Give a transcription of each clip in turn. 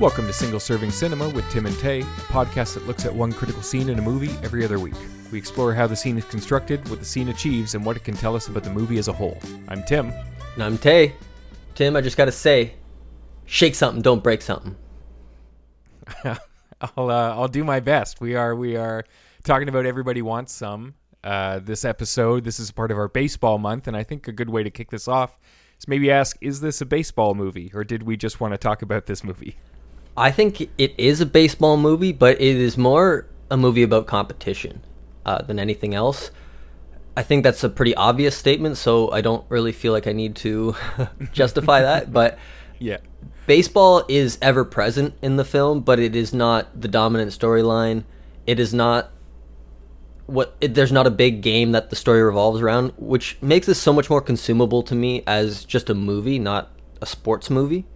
Welcome to Single Serving Cinema with Tim and Tay, a podcast that looks at one critical scene in a movie every other week. We explore how the scene is constructed, what the scene achieves, and what it can tell us about the movie as a whole. I'm Tim. And I'm Tay. Tim, I just gotta say, shake something, don't break something. I'll uh, I'll do my best. We are we are talking about everybody wants some. Uh, this episode, this is part of our baseball month, and I think a good way to kick this off is maybe ask: Is this a baseball movie, or did we just want to talk about this movie? I think it is a baseball movie, but it is more a movie about competition uh, than anything else. I think that's a pretty obvious statement, so I don't really feel like I need to justify that. But Yeah, baseball is ever present in the film, but it is not the dominant storyline. It is not what it, there's not a big game that the story revolves around, which makes this so much more consumable to me as just a movie, not a sports movie.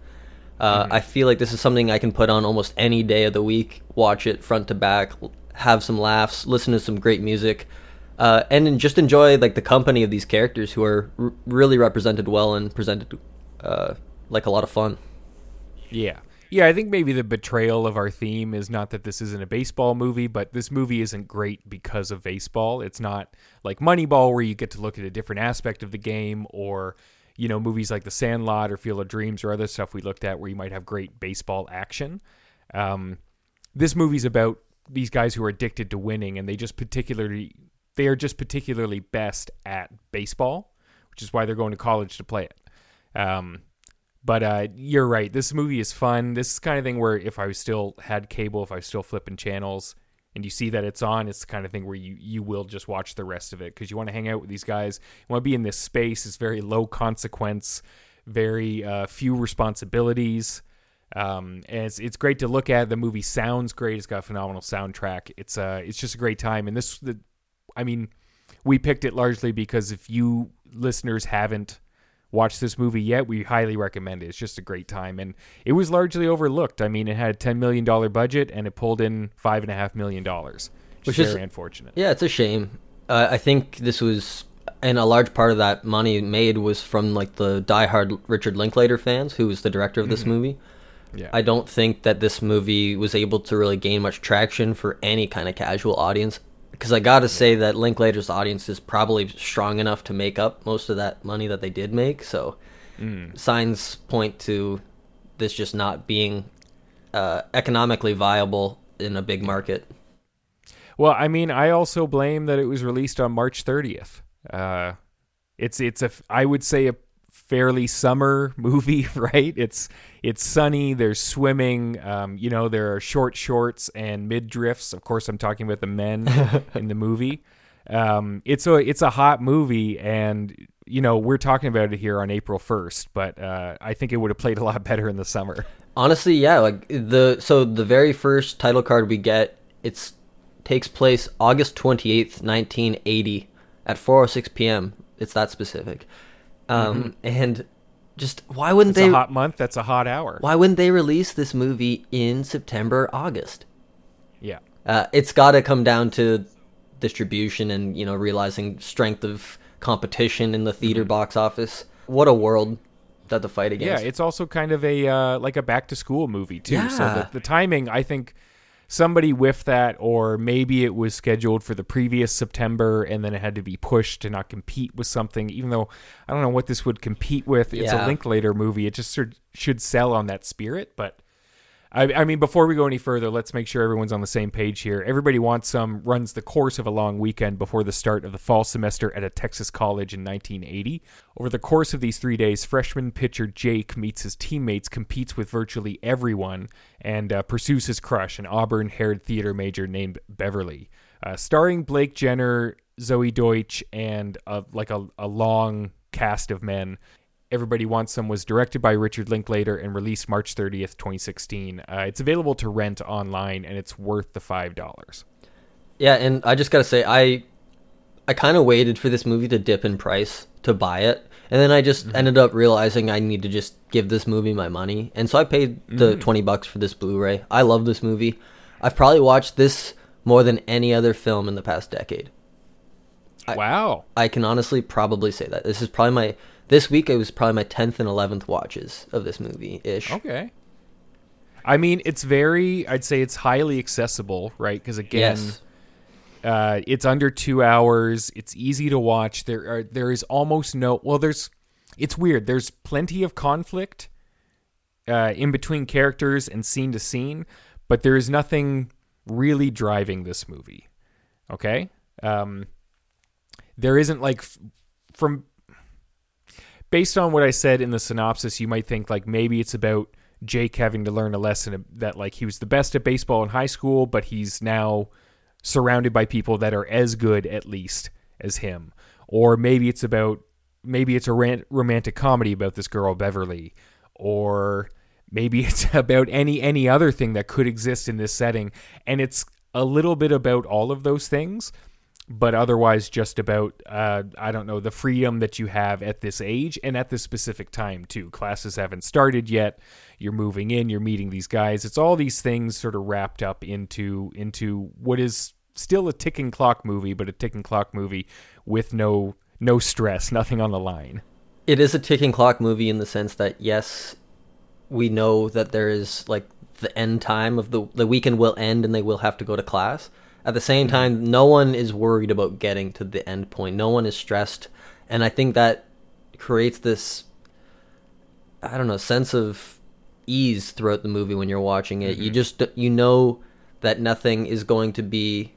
Uh, I feel like this is something I can put on almost any day of the week, watch it front to back, have some laughs, listen to some great music, uh, and just enjoy like the company of these characters who are r- really represented well and presented uh, like a lot of fun. yeah, yeah. I think maybe the betrayal of our theme is not that this isn't a baseball movie, but this movie isn't great because of baseball. It's not like Moneyball, where you get to look at a different aspect of the game, or you know, movies like The Sandlot or Field of Dreams or other stuff we looked at where you might have great baseball action. Um, this movie's about these guys who are addicted to winning, and they just particularly they are just particularly best at baseball, which is why they're going to college to play it. Um, but uh, you're right. This movie is fun. This is kind of thing where if I still had cable, if I was still flipping channels, and you see that it's on, it's the kind of thing where you you will just watch the rest of it because you want to hang out with these guys. You want to be in this space. It's very low consequence, very uh, few responsibilities. Um, and it's it's great to look at. The movie sounds great. It's got a phenomenal soundtrack. It's uh it's just a great time. And this the, I mean, we picked it largely because if you listeners haven't watched this movie yet, we highly recommend it. It's just a great time, and it was largely overlooked. I mean, it had a ten million dollar budget, and it pulled in five and a half million dollars, which, is very unfortunate. Yeah, it's a shame. Uh, I think this was, and a large part of that money made was from like the diehard Richard Linklater fans, who was the director of this movie. Yeah. I don't think that this movie was able to really gain much traction for any kind of casual audience. Because I gotta say that Linklater's audience is probably strong enough to make up most of that money that they did make. So signs point to this just not being uh, economically viable in a big market. Well, I mean, I also blame that it was released on March 30th. Uh, it's it's a I would say a fairly summer movie, right? It's it's sunny. There's swimming. Um, you know, there are short shorts and mid drifts. Of course, I'm talking about the men in the movie. Um, it's a it's a hot movie, and you know we're talking about it here on April 1st, but uh, I think it would have played a lot better in the summer. Honestly, yeah, like the so the very first title card we get, it's takes place August 28th, 1980 at 4:06 p.m. It's that specific. Um and just why wouldn't It's they a hot month. That's a hot hour. why wouldn't they release this movie in September, August? Yeah. Uh, it's got to come down to distribution and you know realizing strength of competition in the theater Mm-hmm. box office. What a world that the fight against. Yeah, it's also kind of a uh, like a back to school movie too. So Yeah. the, the timing, I think, somebody whiffed that, or maybe it was scheduled for the previous September and then it had to be pushed to not compete with something. Even though I don't know what this would compete with. It's Yeah. a Linklater movie. It just sort should sell on that spirit, but. I, I mean, before we go any further, let's make sure everyone's on the same page here. Everybody Wants Some runs the course of a long weekend before the start of the fall semester at a Texas college in 1980. Over the course of these three days, freshman pitcher Jake meets his teammates, competes with virtually everyone, and uh, pursues his crush, an Auburn haired theater major named Beverly. Uh, starring Blake Jenner, Zoey Deutch, and like a, a long cast of men. Everybody Wants Some was directed by Richard Linklater and released March 30th, 2016. Uh, it's available to rent online and it's worth the $5. Yeah, and I just gotta say, I I kind of waited for this movie to dip in price to buy it, and then I just ended up realizing I need to just give this movie my money, and so I paid the twenty bucks for this Blu-ray. I love this movie. I've probably watched this more than any other film in the past decade. I- wow. I can honestly probably say that this is probably my this week. It was probably my tenth and eleventh watches of this movie ish. Okay. I mean, it's very. I'd say it's highly accessible, right? Because again, Yes. uh, it's under two hours. It's easy to watch. There are there is almost no. Well, there's. It's weird. There's plenty of conflict uh, in between characters and scene to scene, but there is nothing really driving this movie. Okay, um, there isn't like f- from based on what I said in the synopsis, you might think like maybe it's about Jake having to learn a lesson that like he was the best at baseball in high school, but he's now surrounded by people that are as good at least as him. Or maybe it's about maybe it's a ran- romantic comedy about this girl Beverly or maybe it's about any any other thing that could exist in this setting and it's a little bit about all of those things but otherwise just about uh, I don't know the freedom that you have at this age and at this specific time too. Classes haven't started yet. You're moving in. You're meeting these guys. It's all these things sort of wrapped up into into what is still a ticking clock movie, but a ticking clock movie with no no stress, nothing on the line. It is a ticking clock movie in the sense that yes, we know that there is like the end time of the the weekend will end and they will have to go to class. At the same time, no one is worried about getting to the end point. No one is stressed, and I think that creates this I don't know sense of ease throughout the movie when you're watching it. You mm-hmm. just you know that nothing is going to be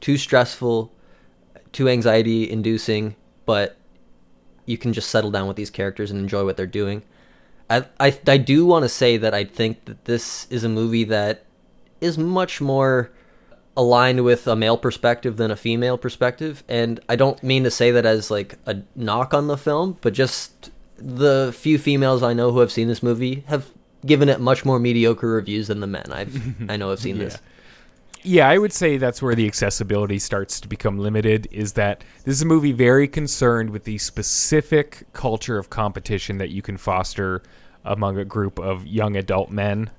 too stressful, too anxiety inducing, but you can just settle down with these characters and enjoy what they're doing. I I, I do want to say that I think that this is a movie that is much more aligned with a male perspective than a female perspective and I don't mean to say that as like a knock on the film but just the few females I know who have seen this movie have given it much more mediocre reviews than the men I've I know have seen this. Yeah, I would say that's where the accessibility starts to become limited. Is that this is a movie very concerned with the specific culture of competition that you can foster among a group of young adult men.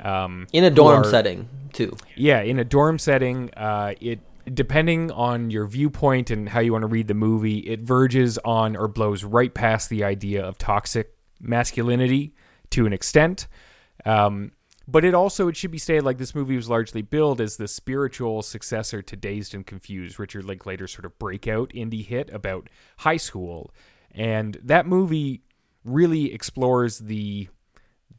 Um, In a dorm are- setting too. Yeah, in a dorm setting, uh, it depending on your viewpoint and how you want to read the movie, it verges on or blows right past the idea of toxic masculinity to an extent. Um, but it also it should be stated like this movie was largely billed as the spiritual successor to Dazed and Confused, Richard Linklater's sort of breakout indie hit about high school, and that movie really explores the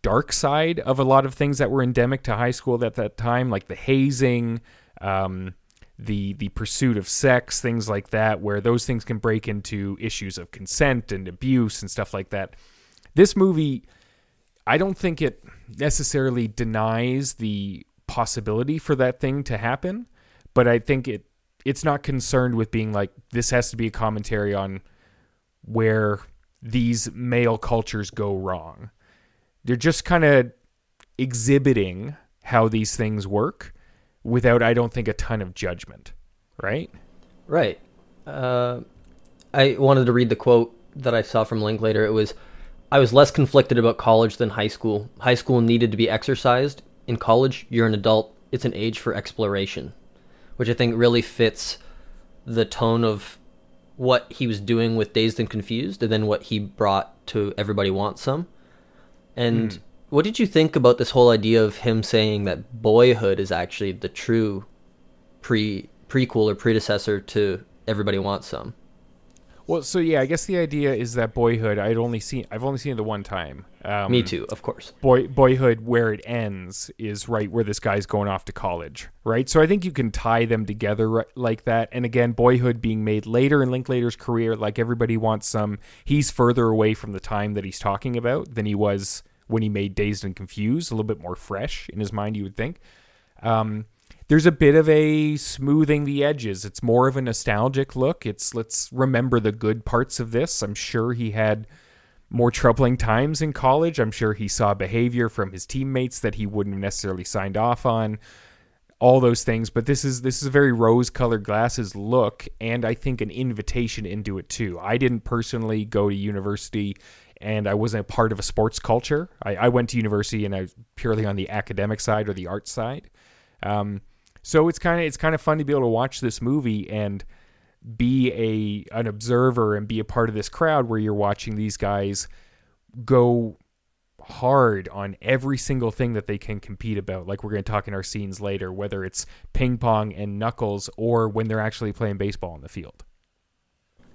dark side of a lot of things that were endemic to high school at that time, like the hazing, um, the the pursuit of sex, things like that, where those things can break into issues of consent and abuse and stuff like that. This movie, I don't think it necessarily denies the possibility for that thing to happen, but I think it it's not concerned with being like this has to be a commentary on where these male cultures go wrong. They're just kind of exhibiting how these things work without, I don't think, a ton of judgment, right? Right. Uh, I wanted to read the quote that I saw from Linklater. It was, "I was less conflicted about college than high school. High school needed to be exercised. In college, you're an adult. It's an age for exploration," which I think really fits the tone of what he was doing with Dazed and Confused, and then what he brought to Everybody Wants Some. And what did you think about this whole idea of him saying that Boyhood is actually the true pre prequel or predecessor to Everybody Wants Some? Well, so yeah, I guess the idea is that Boyhood. I'd only seen. I've only seen it the one time. Um, Me too, of course. Boy, Boyhood, where it ends, is right where this guy's going off to college, right? So I think you can tie them together ri- like that. And again, Boyhood being made later in Linklater's career, like everybody wants some. He's further away from the time that he's talking about than he was when he made Dazed and Confused. A little bit more fresh in his mind, you would think. Um, there's a bit of a smoothing the edges. It's more of a nostalgic look. It's let's remember the good parts of this. I'm sure he had more troubling times in college. I'm sure he saw behavior from his teammates that he wouldn't have necessarily signed off on. All those things, but this is this is a very rose-colored glasses look, and I think an invitation into it too. I didn't personally go to university, and I wasn't a part of a sports culture. I, I went to university, and I was purely on the academic side or the art side. Um, so it's kind of it's kind of fun to be able to watch this movie and be a an observer and be a part of this crowd where you're watching these guys go hard on every single thing that they can compete about. Like we're going to talk in our scenes later, whether it's ping pong and knuckles or when they're actually playing baseball on the field.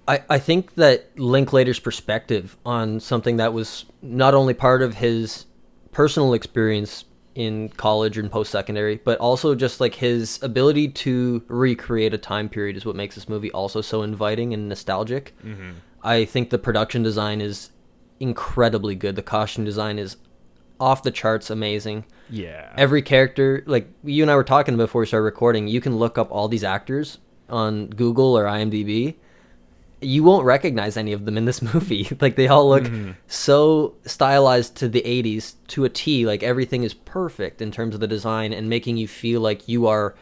I, I think that Linklater's perspective on something that was not only part of his personal experience in college and post secondary, but also just like his ability to recreate a time period is what makes this movie also so inviting and nostalgic. Mm-hmm. I think the production design is incredibly good. The costume design is off the charts amazing. Yeah. Every character, like you and I were talking before we started recording, you can look up all these actors on Google or IMDb you won't recognize any of them in this movie. like they all look mm-hmm. so stylized to the 80s to a T. Like everything is perfect in terms of the design and making you feel like you are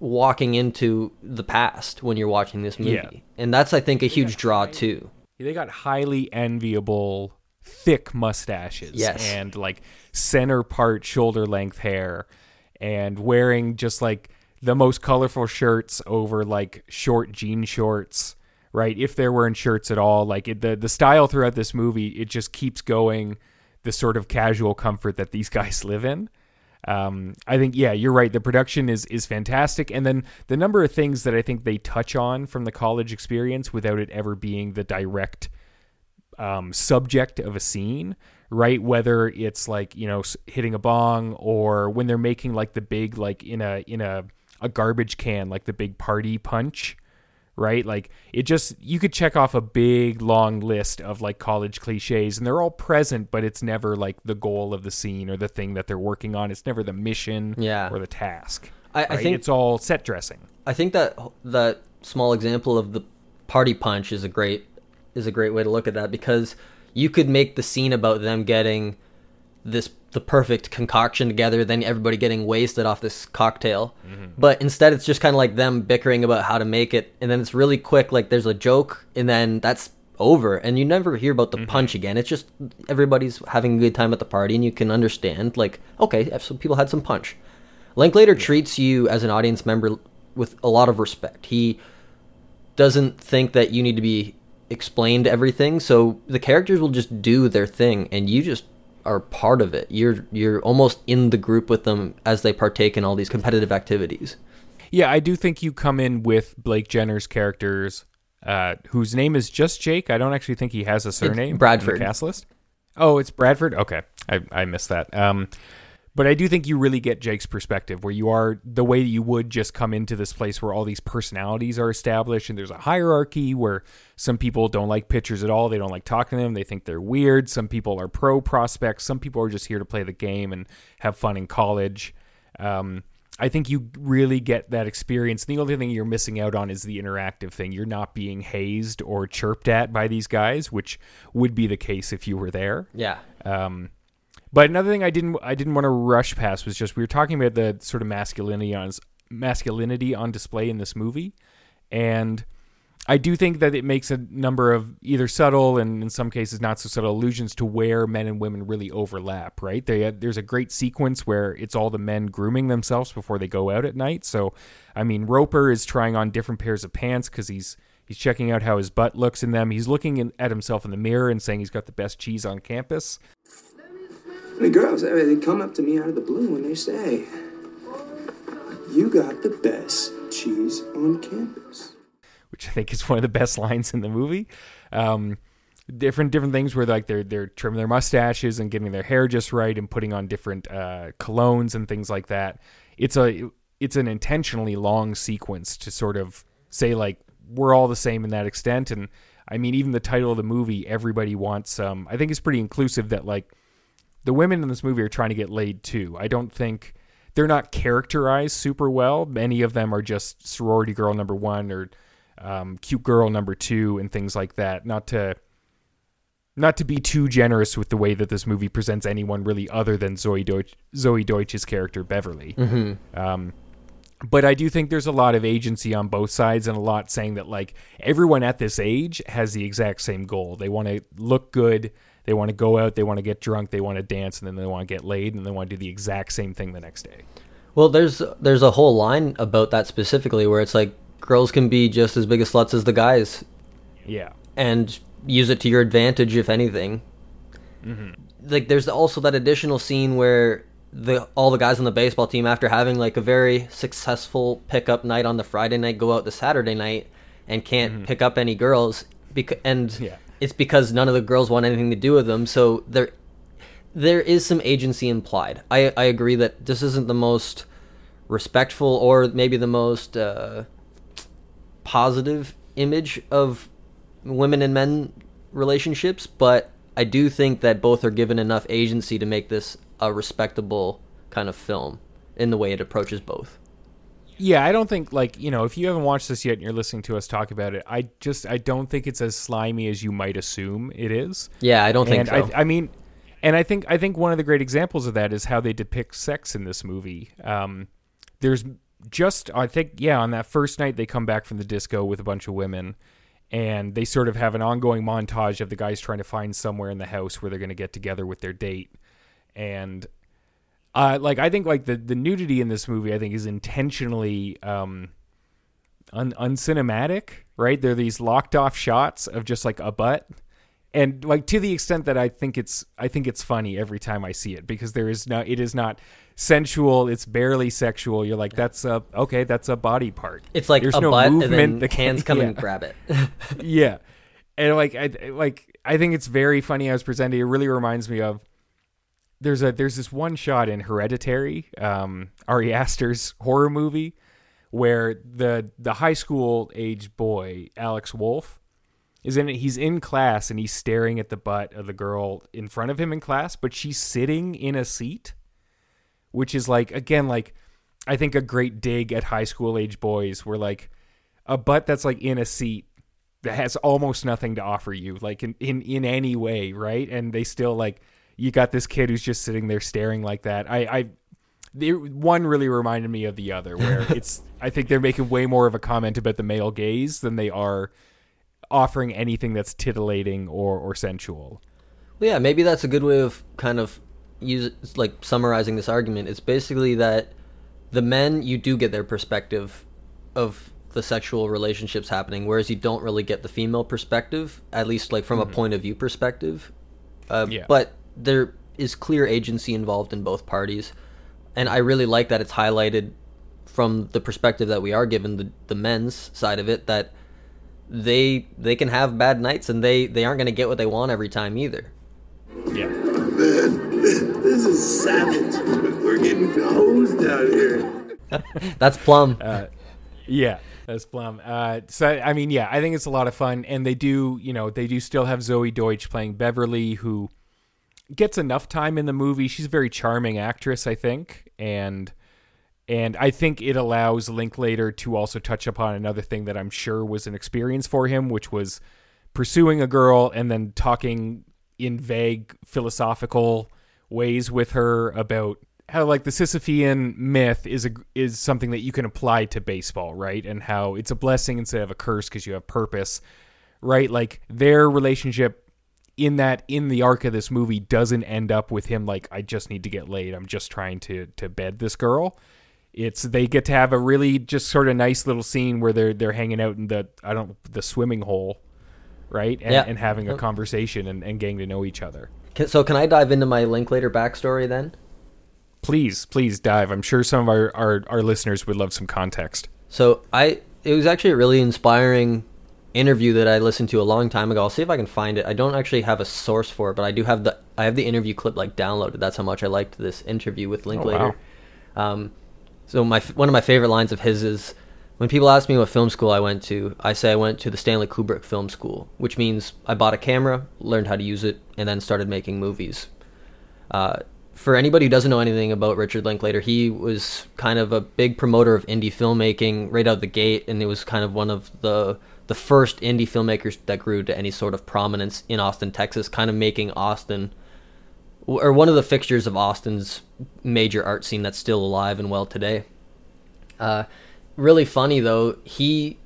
walking into the past when you're watching this movie. Yeah. And that's I think a huge draw too. They got highly enviable thick mustaches yes. and like center part shoulder length hair and wearing just like the most colorful shirts over like short jean shorts right? If they're wearing shirts at all, like it, the the style throughout this movie, it just keeps going the sort of casual comfort that these guys live in. Um, I think yeah, you're right. The production is is fantastic, and then the number of things that I think they touch on from the college experience without it ever being the direct um, subject of a scene, right? Whether it's like you know hitting a bong or when they're making like the big like in a in a a garbage can like the big party punch right? Like it just you could check off a big long list of like college cliches and they're all present, but it's never like the goal of the scene or the thing that they're working on. It's never the mission yeah. or the task. I, right? I think it's all set dressing. I think that that small example of the party punch is a great is a great way to look at that because you could make the scene about them getting this the perfect concoction together, then everybody getting wasted off this cocktail. Mm-hmm. But instead, it's just kind of like them bickering about how to make it, and then it's really quick. Like there's a joke, and then that's over, and you never hear about the mm-hmm. punch again. It's just everybody's having a good time at the party, and you can understand, like, okay, some people had some punch. Linklater yeah. treats you as an audience member with a lot of respect. He doesn't think that you need to be explained everything, so the characters will just do their thing, and you just are part of it. You're you're almost in the group with them as they partake in all these competitive activities. Yeah, I do think you come in with Blake Jenner's characters, uh, whose name is just Jake. I don't actually think he has a surname. It's Bradford cast list. Oh, it's Bradford. Okay, I I missed that. Um, but I do think you really get Jake's perspective, where you are the way you would just come into this place where all these personalities are established, and there's a hierarchy where some people don't like pitchers at all. They don't like talking to them. They think they're weird. Some people are pro prospects. Some people are just here to play the game and have fun in college. Um, I think you really get that experience. The only thing you're missing out on is the interactive thing. You're not being hazed or chirped at by these guys, which would be the case if you were there. Yeah. Um, but another thing I didn't I didn't want to rush past was just we were talking about the sort of masculinity on masculinity on display in this movie, and I do think that it makes a number of either subtle and in some cases not so subtle allusions to where men and women really overlap. Right? They, there's a great sequence where it's all the men grooming themselves before they go out at night. So, I mean, Roper is trying on different pairs of pants because he's he's checking out how his butt looks in them. He's looking in, at himself in the mirror and saying he's got the best cheese on campus. The girls, they come up to me out of the blue and they say, You got the best cheese on campus. Which I think is one of the best lines in the movie. Um, different different things where like they're they're trimming their mustaches and getting their hair just right and putting on different uh, colognes and things like that. It's a it's an intentionally long sequence to sort of say like we're all the same in that extent and I mean even the title of the movie everybody wants um I think it's pretty inclusive that like the women in this movie are trying to get laid too. I don't think they're not characterized super well. Many of them are just sorority girl number one or um, cute girl number two and things like that. Not to not to be too generous with the way that this movie presents anyone really other than Zoey Deutch, Zoey Deutch's character Beverly. Mm-hmm. Um, but I do think there's a lot of agency on both sides and a lot saying that like everyone at this age has the exact same goal. They want to look good they want to go out, they want to get drunk, they want to dance, and then they want to get laid, and they want to do the exact same thing the next day. Well, there's there's a whole line about that specifically where it's like girls can be just as big as sluts as the guys. Yeah. And use it to your advantage if anything. Mm-hmm. like there's also that additional scene where the all the guys on the baseball team after having like a very successful pickup night on the Friday night go out the Saturday night and can't mm-hmm. pick up any girls because and Yeah. It's because none of the girls want anything to do with them so there there is some agency implied I I agree that this isn't the most respectful or maybe the most uh, positive image of women and men relationships, but I do think that both are given enough agency to make this a respectable kind of film in the way it approaches both. Yeah, I don't think like you know if you haven't watched this yet and you're listening to us talk about it, I just I don't think it's as slimy as you might assume it is. Yeah, I don't think so. I, I mean, and I think I think one of the great examples of that is how they depict sex in this movie. Um, there's just I think yeah on that first night they come back from the disco with a bunch of women, and they sort of have an ongoing montage of the guys trying to find somewhere in the house where they're going to get together with their date, and uh, like I think like the the nudity in this movie I think is intentionally um, un uncinematic, right? There are these locked off shots of just like a butt, and like to the extent that I think it's I think it's funny every time I see it because there is no it is not sensual, it's barely sexual. You're like that's a okay, that's a body part. it's like There's a no butt and movement can- hands come and grab it. yeah, and like I like I think it's very funny as presented. It really reminds me of there's a there's this one shot in Hereditary, um, Ari Aster's horror movie, where the the high school age boy Alex Wolff is in it. He's in class and he's staring at the butt of the girl in front of him in class, but she's sitting in a seat, which is like again like I think a great dig at high school age boys, where like a butt that's like in a seat that has almost nothing to offer you, like in in in any way, right? And they still like you got this kid who's just sitting there staring like that. I I the one really reminded me of the other, where it's I think they're making way more of a comment about the male gaze than they are offering anything that's titillating or or sensual. Well, yeah, maybe that's a good way of kind of use like summarizing this argument. It's basically that the men you do get their perspective of the sexual relationships happening, whereas you don't really get the female perspective, at least like from a point of view perspective. Uh, Yeah. But there is clear agency involved in both parties, and I really like that it's highlighted from the perspective that we are given the the men's side of it that they they can have bad nights and they they aren't going to get what they want every time either. Yeah. This is savage. We're getting hosed out here. That's plum. Yeah, that's Plum. Uh, so I mean, yeah, I think it's a lot of fun, and they do, you know, they do still have Zoey Deutch playing Beverly, who gets enough time in the movie. She's a very charming actress, I think, and and I think it allows Linklater to also touch upon another thing that I'm sure was an experience for him, which was pursuing a girl and then talking in vague philosophical ways with her about how like the Sisyphean myth is a is something that you can apply to baseball, right? And how it's a blessing instead of a curse because you have purpose, right? Like their relationship in that in the arc of this movie doesn't end up with him like I just need to get laid. I'm just trying to to bed this girl. It's they get to have a really just sort of nice little scene where they're they're hanging out in the I don't the swimming hole, right? And, Yeah. and having a oh. conversation and, and getting to know each other. So can I dive into my Linklater backstory then? Please, please dive. I'm sure some of our, our, our listeners would love some context. So I it was actually a really inspiring interview that I listened to a long time ago. I'll see if I can find it. I don't actually have a source for it, but I do have the I have the interview clip like downloaded. That's how much I liked this interview with Linklater. Um, so my one of my favorite lines of his is when people ask me what film school I went to, I say I went to the Stanley Kubrick Film School, which means I bought a camera, learned how to use it, and then started making movies. Uh, for anybody who doesn't know anything about Richard Linklater, he was kind of a big promoter of indie filmmaking right out the gate, and it was kind of one of the the first indie filmmakers that grew to any sort of prominence in Austin, Texas, kind of making Austin or one of the fixtures of Austin's major art scene that's still alive and well today. Uh, really funny though, he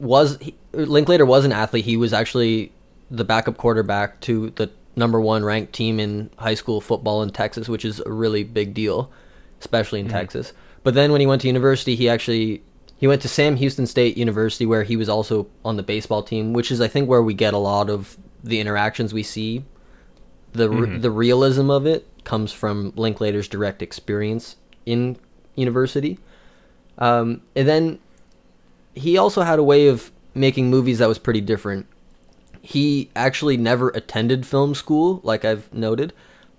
was he, Linklater was an athlete. He was actually the backup quarterback to the number one ranked team in high school football in Texas, which is a really big deal, especially in Texas. But then when he went to university, he actually he went to Sam Houston State University, where he was also on the baseball team, which is I think where we get a lot of the interactions we see the r the realism of it comes from Linklater's direct experience in university. Um, and then he also had a way of making movies that was pretty different. He actually never attended film school, like I've noted,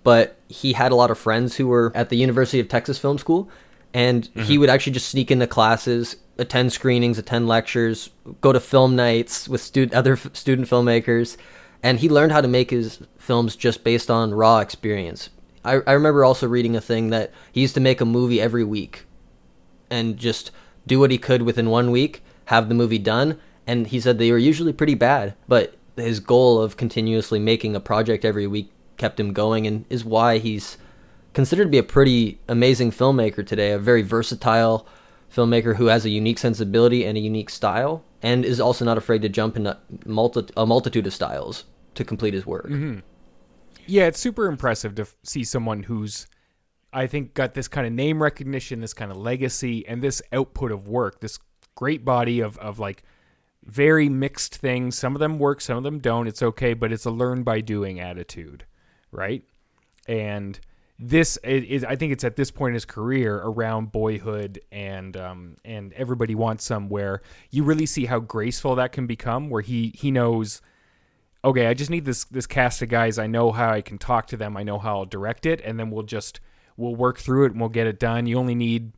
but he had a lot of friends who were at the University of Texas Film School, and he would actually just sneak into classes, attend screenings, attend lectures, go to film nights with stud- other f- student filmmakers, and he learned how to make his films just based on raw experience. I, I remember also reading a thing that he used to make a movie every week and just do what he could within one week, have the movie done. And he said they were usually pretty bad, but his goal of continuously making a project every week kept him going and is why he's considered to be a pretty amazing filmmaker today, a very versatile filmmaker who has a unique sensibility and a unique style and is also not afraid to jump into multi- a multitude of styles to complete his work. Mm-hmm. Yeah, it's super impressive to f- see someone who's, I think, got this kind of name recognition, this kind of legacy, and this output of work, this great body of, of like very mixed things. Some of them work, some of them don't. It's okay, but it's a learn by doing attitude, right? And this is, I think it's at this point in his career around boyhood and um, and everybody wants some where you really see how graceful that can become where he he knows okay, I just need this this cast of guys. I know how I can talk to them. I know how I'll direct it, and then we'll just we'll work through it and we'll get it done. You only need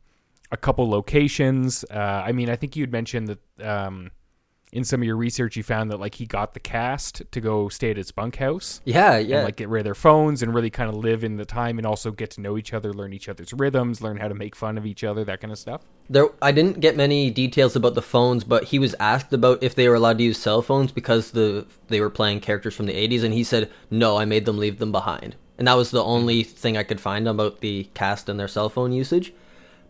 a couple locations. Uh, I mean, I think you'd mentioned that um, in some of your research you found that like he got the cast to go stay at his bunkhouse. Yeah, yeah. And like get rid of their phones and really kind of live in the time and also get to know each other, learn each other's rhythms, learn how to make fun of each other, that kind of stuff. There, I didn't get many details about the phones, but he was asked about if they were allowed to use cell phones because the they were playing characters from the '80s, and he said, "No, I made them leave them behind." And that was the only thing I could find about the cast and their cell phone usage.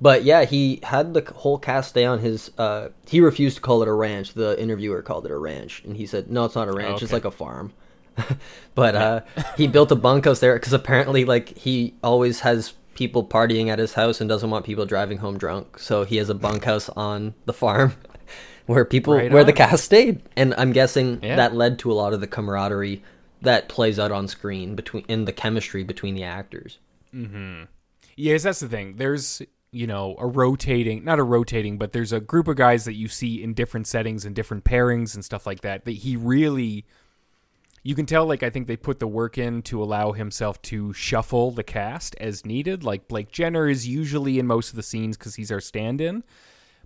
But yeah, he had the whole cast stay on his. Uh, he refused to call it a ranch. The interviewer called it a ranch, and he said, "No, it's not a ranch. It's okay. like a farm." but uh, he built a bunkhouse there because apparently, like, he always has people partying at his house and doesn't want people driving home drunk. So he has a bunkhouse on the farm where people Right where the cast stayed, and I'm guessing Yeah. that led to a lot of the camaraderie that plays out on screen between in the chemistry between the actors. Mm-hmm. Yes, that's the thing. There's, you know, a rotating, not a rotating, but there's a group of guys that you see in different settings and different pairings and stuff like that. That he really, you can tell, like, I think they put the work in to allow himself to shuffle the cast as needed. Like, Blake Jenner is usually in most of the scenes because he's our stand in.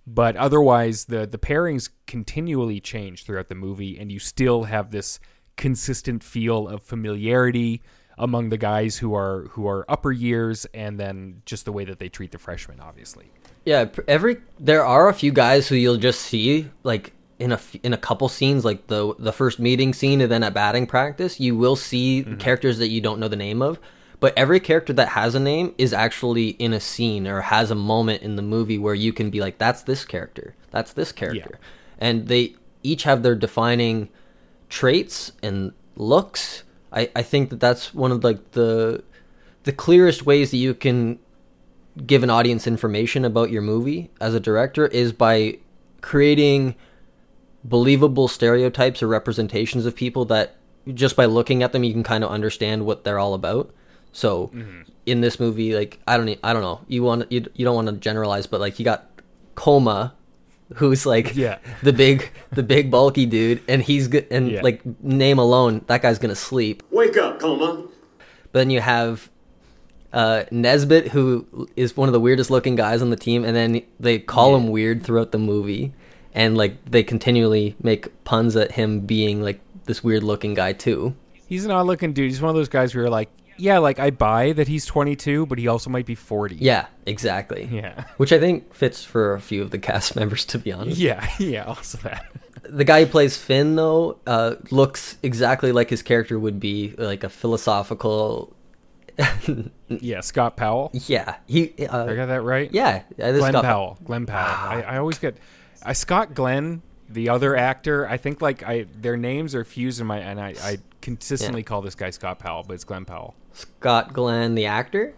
But otherwise, the, the pairings continually change throughout the movie, and you still have this consistent feel of familiarity among the guys who are who are upper years and then just the way that they treat the freshmen obviously Yeah, every there are a few guys who you'll just see like in a in a couple scenes, like the the first meeting scene and then at batting practice, you will see mm-hmm. characters that you don't know the name of. But every character that has a name is actually in a scene or has a moment in the movie where you can be like, "That's this character. That's this character," and they each have their defining traits and looks. I, I think that that's one of like the the clearest ways that you can give an audience information about your movie as a director is by creating believable stereotypes or representations of people that just by looking at them you can kind of understand what they're all about. So mm-hmm. in this movie like I don't I don't know. You want you, you don't want to generalize but like you got Coma who's like Yeah. the big the big bulky dude and he's good and Yeah. like name alone that guy's going to sleep. Wake up, coma. But then you have uh, Nesbitt, who is one of the weirdest looking guys on the team, and then they call him weird throughout the movie, and like they continually make puns at him being like this weird looking guy too. he's an odd looking dude he's one of those guys where you're like yeah like i buy that he's 22 but he also might be 40 Yeah, exactly. yeah Which I think fits for a few of the cast members, to be honest. yeah yeah also that The guy who plays Finn, though, uh, looks exactly like his character would be, like a philosophical. yeah scott powell yeah, he. Uh, i got that right yeah, uh, glenn Scott- powell glenn powell I, I always get i scott glenn the other actor i think like i their names are fused in my and i, I consistently call this guy scott powell but it's glenn powell Scott Glenn, the actor.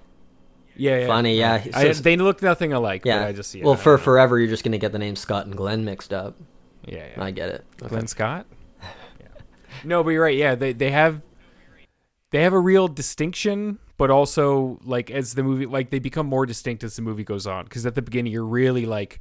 yeah, yeah Funny, yeah. I, So- they look nothing alike Yeah. but i just yeah, well, for know. forever, you're just gonna get the name Scott and Glenn mixed up. yeah, yeah. I get it. Okay. Glenn Scott. Yeah. No, but you're right. Yeah, they they have they have a real distinction, but also like as the movie like they become more distinct as the movie goes on. Because at the beginning you're really like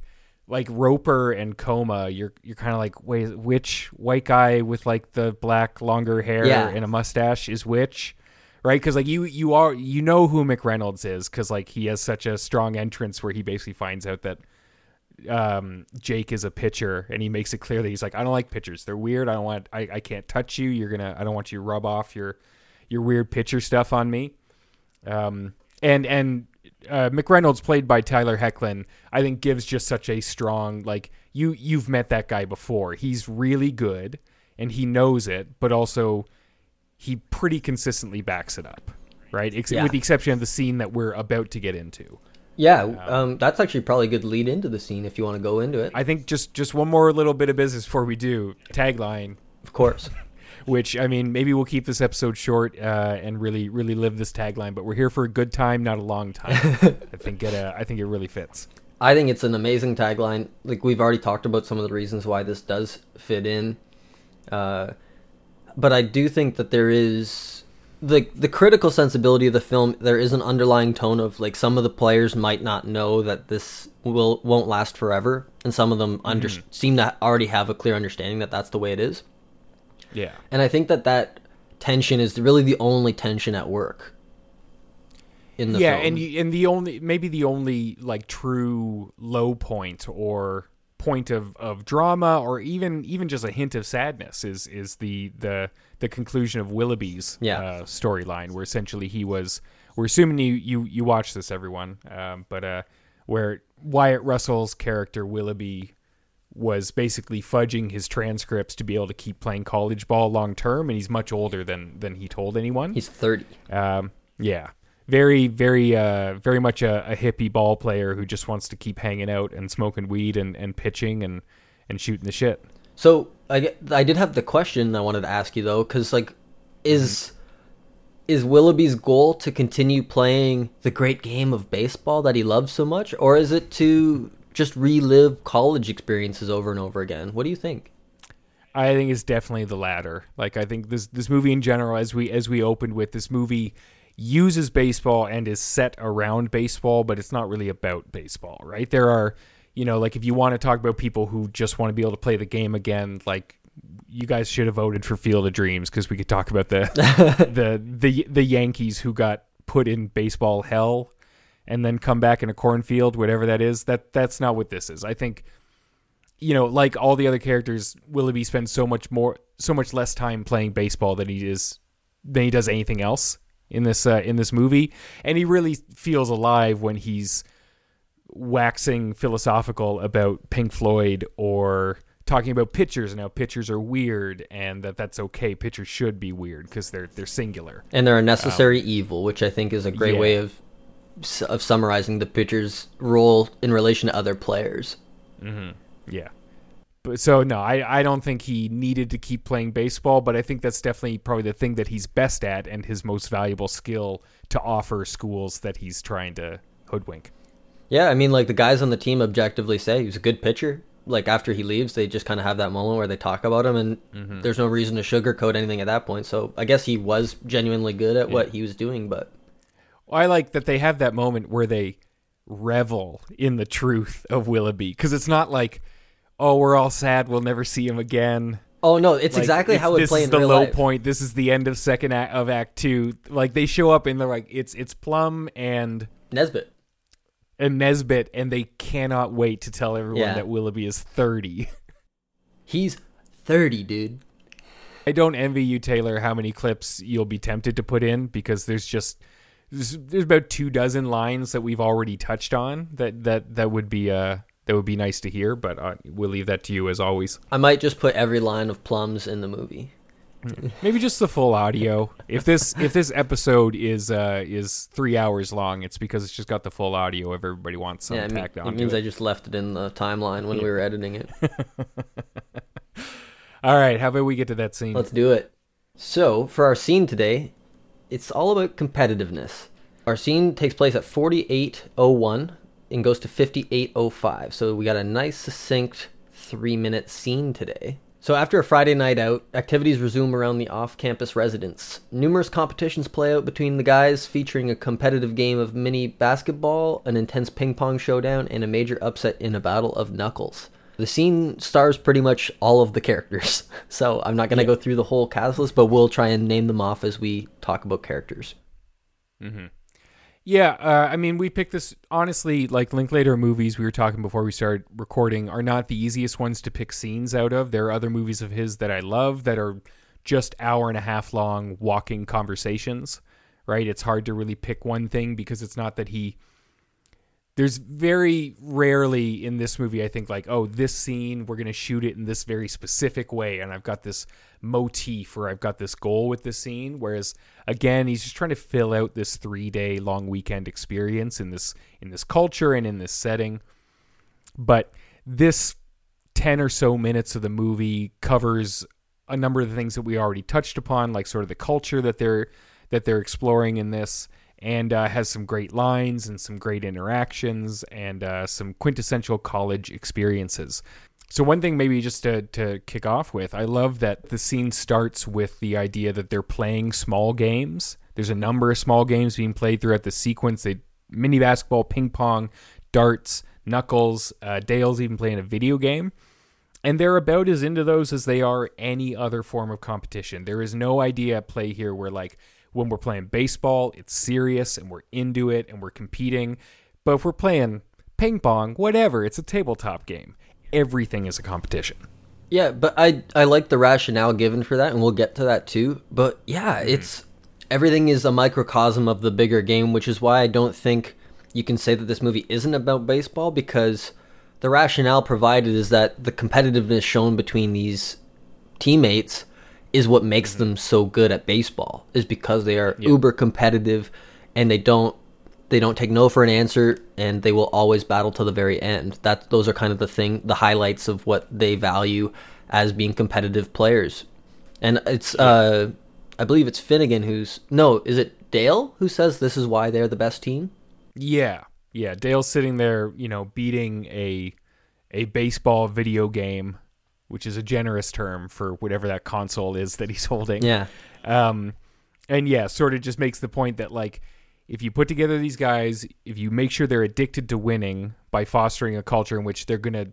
like Roper and Coma, you're you're kind of like, wait, which white guy with like the black longer hair Yeah. and a mustache is which? Right? Because like you you are you know who McReynolds is because like he has such a strong entrance where he basically finds out that um, Jake is a pitcher, and he makes it clear that he's like, I don't like pitchers. They're weird. I don't want. I, I can't touch you. You're gonna. I don't want you to rub off your your weird pitcher stuff on me. Um, and and uh, McReynolds, played by Tyler Hoechlin, I think gives just such a strong like you you've met that guy before. He's really good, and he knows it, but also he pretty consistently backs it up, right? Ex- Yeah. With the exception of the scene that we're about to get into. Yeah, um, that's actually probably a good lead into the scene if you want to go into it. I think just just one more little bit of business before we do tagline, Of course. Which I mean maybe we'll keep this episode short uh, and really really live this tagline. But we're here for a good time, not a long time. I think it uh, I think it really fits. I think it's an amazing tagline. Like we've already talked about some of the reasons why this does fit in, uh, but I do think that there is the the critical sensibility of the film. There is an underlying tone of like some of the players might not know that this will won't last forever, and some of them under, seem to already have a clear understanding that that's the way it is. Yeah, And I think that that tension is really the only tension at work in the yeah, film. and and the only maybe the only like true low point or point of, of drama or even even just a hint of sadness is is the the the conclusion of Willoughby's Yeah. uh, storyline where essentially he was we're assuming you you you watch this everyone um, but uh where Wyatt Russell's character Willoughby was basically fudging his transcripts to be able to keep playing college ball long term and he's much older than than he told anyone He's thirty. um, yeah, very, very, uh, very much a, a hippie ball player who just wants to keep hanging out and smoking weed and, and pitching and, and shooting the shit. So I, I did have the question I wanted to ask you though, because like, is is Willoughby's goal to continue playing the great game of baseball that he loves so much, or is it to just relive college experiences over and over again? What do you think? I think it's definitely the latter. Like I think this this movie in general, as we as we opened with, this movie uses baseball and is set around baseball, but it's not really about baseball, right? There are, you know, like if you want to talk about people who just want to be able to play the game again, like you guys should have voted for Field of Dreams because we could talk about the the the the Yankees who got put in baseball hell and then come back in a cornfield, whatever that is. That that's not what this is. I think you know, like all the other characters, Willoughby spends so much more, so much less time playing baseball than he is than he does anything else in this uh, in this movie, and he really feels alive when he's waxing philosophical about Pink Floyd or talking about pitchers and how pitchers are weird and that that's okay. Pitchers should be weird because they're they're singular. And they're a necessary evil, which I think is a great Yeah. way of of summarizing the pitcher's role in relation to other players. Yeah. But so no, I, I don't think he needed to keep playing baseball, but I think that's definitely probably the thing that he's best at and his most valuable skill to offer schools that he's trying to hoodwink. Yeah, I mean, like the guys on the team objectively say he's a good pitcher. Like after he leaves, they just kind of have that moment where they talk about him, and Mm-hmm. there's no reason to sugarcoat anything at that point. So I guess he was genuinely good at what he was doing, but I like that they have that moment where they revel in the truth of Willoughby because it's not like, oh, we're all sad, we'll never see him again. oh no, it's Like, exactly it's- how it this play is the low life. point. This is the end of second act of Act Two. Like they show up and they're like, it's it's Plum and Nesbit and Nesbit, and they cannot wait to tell everyone Yeah. that Willoughby is thirty. He's thirty, dude. I don't envy you, Taylor, how many clips you'll be tempted to put in because there's just there's, there's about two dozen lines that we've already touched on that that that would be uh that would be nice to hear, but uh, we'll leave that to you as always. I might just put every line of plums in the movie. Maybe just the full audio. If this if this episode is uh is three hours long, it's because it's just got the full audio. If everybody wants some yeah, it, mean- tacked it means it. I just left it in the timeline when we were editing it. All right, how about we get to that scene? Let's do it. So, for our scene today, it's all about competitiveness. Our scene takes place at 4801 and goes to 5805. So, we got a nice, succinct three minute scene today. So after a Friday night out, activities resume around the off-campus residence. Numerous competitions play out between the guys, featuring a competitive game of mini basketball, an intense ping pong showdown, and a major upset in a battle of knuckles. The scene stars pretty much all of the characters, so I'm not going to go through the whole cast list, but we'll try and name them off as we talk about characters. Yeah, uh, I mean, we picked this honestly. Like Linklater movies, we were talking before we started recording, are not the easiest ones to pick scenes out of. There are other movies of his that I love that are just hour and a half long walking conversations. Right? It's hard to really pick one thing because it's not that he. There's very rarely in this movie, I think, like, oh, this scene, we're going to shoot it in this very specific way. And I've got this motif or I've got this goal with this scene. Whereas, again, he's just trying to fill out this three day long weekend experience in this in this culture and in this setting. But this 10 or so minutes of the movie covers a number of the things that we already touched upon, like sort of the culture that they're that they're exploring in this, and uh, has some great lines and some great interactions and uh, some quintessential college experiences. So one thing maybe just to to kick off with, I love that the scene starts with the idea that they're playing small games. There's a number of small games being played throughout the sequence. They mini basketball, ping pong, darts, knuckles. Uh, Dale's even playing a video game and they're about as into those as they are any other form of competition. There is no idea at play here where like when we're playing baseball, it's serious and we're into it and we're competing. But if we're playing ping pong, whatever, it's a tabletop game. Everything is a competition. Yeah, but I I like the rationale given for that, and we'll get to that too. But yeah, mm-hmm. it's everything is a microcosm of the bigger game, which is why I don't think you can say that this movie isn't about baseball because the rationale provided is that the competitiveness shown between these teammates is what makes them so good at baseball is because they are uber competitive and they don't they don't take no for an answer and they will always battle to the very end. That those are kind of the thing the highlights of what they value as being competitive players. And it's uh i believe it's finnegan who's no is it dale who says this is why they're the best team? Yeah. Yeah, Dale's sitting there, you know, beating a a baseball video game, which is a generous term for whatever that console is that he's holding. yeah Um, and yeah, sort of just makes the point that like if you put together these guys, if you make sure they're addicted to winning by fostering a culture in which they're going to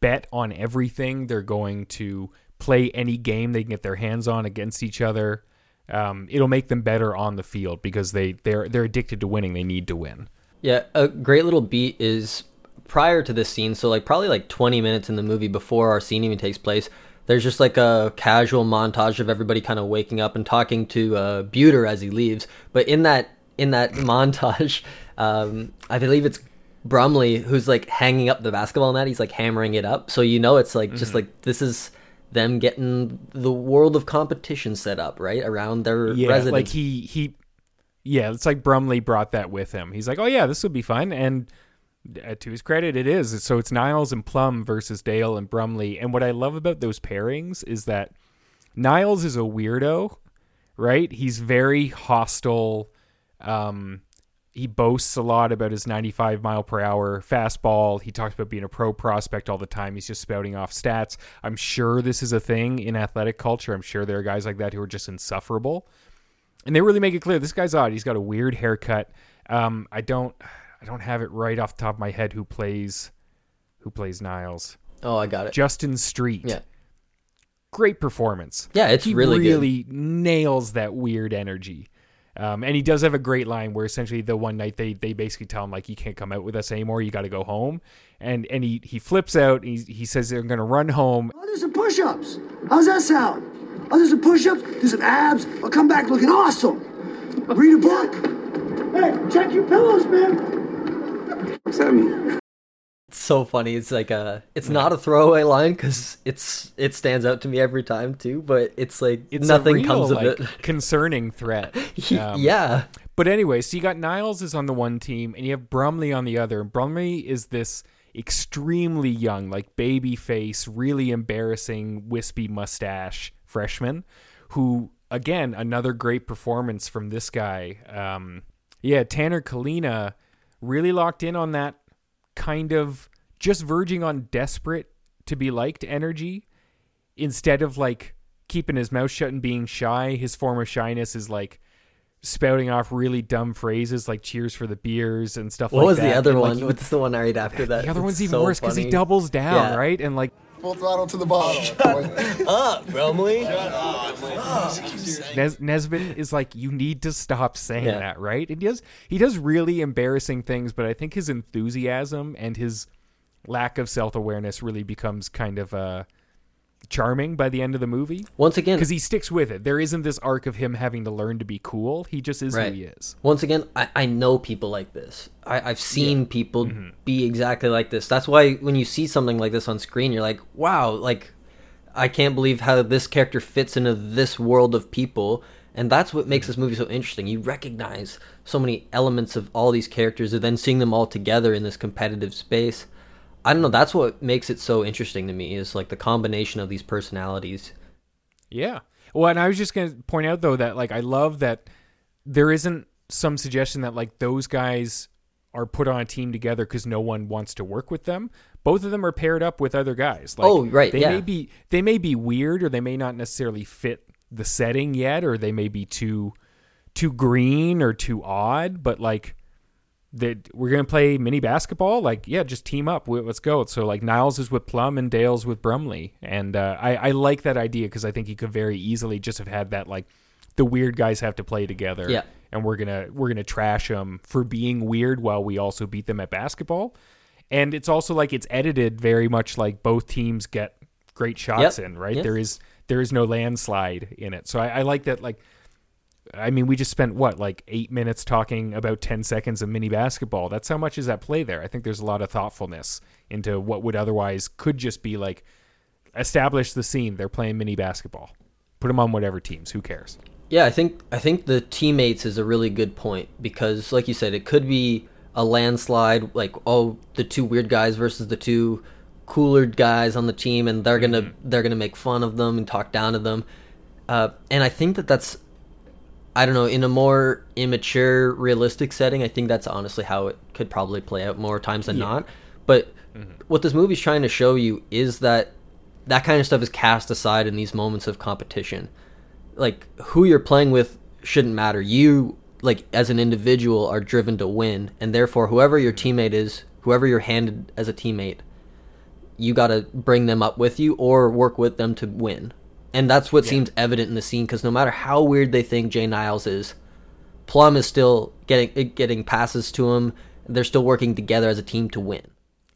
bet on everything, they're going to play any game they can get their hands on against each other. Um, it'll make them better on the field because they they're they're addicted to winning. They need to win. Yeah, a great little beat is prior to this scene, so like probably like 20 minutes in the movie before our scene even takes place. There's just like a casual montage of everybody kind of waking up and talking to uh, Beuter as he leaves. But in that in that montage, um, I believe it's Brumley who's like hanging up the basketball net. He's like hammering it up, so you know it's like just like this is them getting the world of competition set up right around their Yeah, residence. like he he, yeah, it's like Brumley brought that with him. He's like, oh yeah, this would be fun, and to his credit, it is. So it's Niles and Plum versus Dale and Brumley, and what I love about those pairings is that Niles is a weirdo, right? He's very hostile. Um, he boasts a lot about his 95 mile per hour fastball. He talks about being a pro prospect all the time. He's just spouting off stats. I'm sure this is a thing in athletic culture. I'm sure there are guys like that who are just insufferable. And they really make it clear this guy's odd. He's got a weird haircut. Um, I don't, I don't have it right off the top of my head who plays, who plays Niles. oh, I got it. Juston Street. Yeah. Great performance. Yeah, it's he really good. really nails that weird energy. Um, and he does have a great line where essentially the one night they they basically tell him like you can't come out with us anymore, you got to go home. And and he he flips out. He he says they're going to run home. I'll do some push-ups. How's that sound? I'll do some push-ups, do some abs. I'll come back looking awesome. Read a book. Hey, check your pillows, man. What's that mean? It's so funny. It's like a, it's not a throwaway line because it's it stands out to me every time too. But it's like It's nothing a real, comes of like, it. Concerning threat. Um, yeah, But anyway, so you got Niles is on the one team, and you have Brumley on the other. And Brumley is this extremely young, like baby face, really embarrassing, wispy mustache freshman, who again another great performance from this guy. Um, yeah, Tanner Kalina really locked in on that kind of just verging on desperate to be liked energy instead of like keeping his mouth shut and being shy, his form of shyness is like spouting off really dumb phrases like "Cheers for the beers" and stuff What like that. What was the other And, like, one? What's the one right after that? the other It's one's even so worse because he doubles down, Yeah. right? And like Full throttle to the bottom. Up, Brumley. Nes- Nesbit is like, you need to stop saying Yeah. that, right? And he does he does really embarrassing things, but I think his enthusiasm and his lack of self awareness really becomes kind of uh, charming by the end of the movie Once again, because he sticks with it. There isn't this arc of him having to learn to be cool. He just is Right. who he is. once again, I, I know people like this. I, I've seen people Mm-hmm. be exactly like this. That's why when you see something like this on screen, you're like, wow, like I can't believe how this character fits into this world of people. And that's what makes this movie so interesting. You recognize so many elements of all these characters and then seeing them all together in this competitive space. I don't know, that's what makes it so interesting to me is like the combination of these personalities. Yeah. Well, and I was just going to point out though that like I love that there isn't some suggestion that like those guys are put on a team together because no one wants to work with them. Both of them are paired up with other guys. Like, Oh, right, They yeah. may be they may be weird or they may not necessarily fit the setting yet, or they may be too too green or too odd. But like that we're gonna play mini basketball. Like, yeah, just team up. Let's go. So like Niles is with Plum and Dale's with Brumley, and uh, I I like that idea because I think he could very easily just have had that like the weird guys have to play together. Yeah. and we're gonna we're gonna trash them for being weird while we also beat them at basketball. And it's also like it's edited very much like both teams get great shots Yep. in. Right, Yes. there is there is no landslide in it. So I, I like that like. I mean, we just spent what, like eight minutes talking about 10 seconds of mini basketball. That's how much is at play there. I think there's a lot of thoughtfulness into what would otherwise could just be like establish the scene. They're playing mini basketball. Put them on whatever teams. Who cares? Yeah, I think I think the teammates is a really good point because, like you said, it could be a landslide. Like, oh, the two weird guys versus the two cooler guys on the team, and they're gonna they're gonna make fun of them and talk down to them. Uh, and I think that that's, I don't know, in a more immature, realistic setting, I think that's honestly how it could probably play out more times than not. But mm-hmm. what this movie's trying to show you is that that kind of stuff is cast aside in these moments of competition like who you're playing with shouldn't matter. You like as an individual are driven to win, and therefore whoever your mm-hmm. teammate is, whoever you're handed as a teammate, you got to bring them up with you or work with them to win. And that's what seems evident in the scene because no matter how weird they think Jay Niles is, Plum is still getting eh, getting passes to him. They're still working together as a team to win.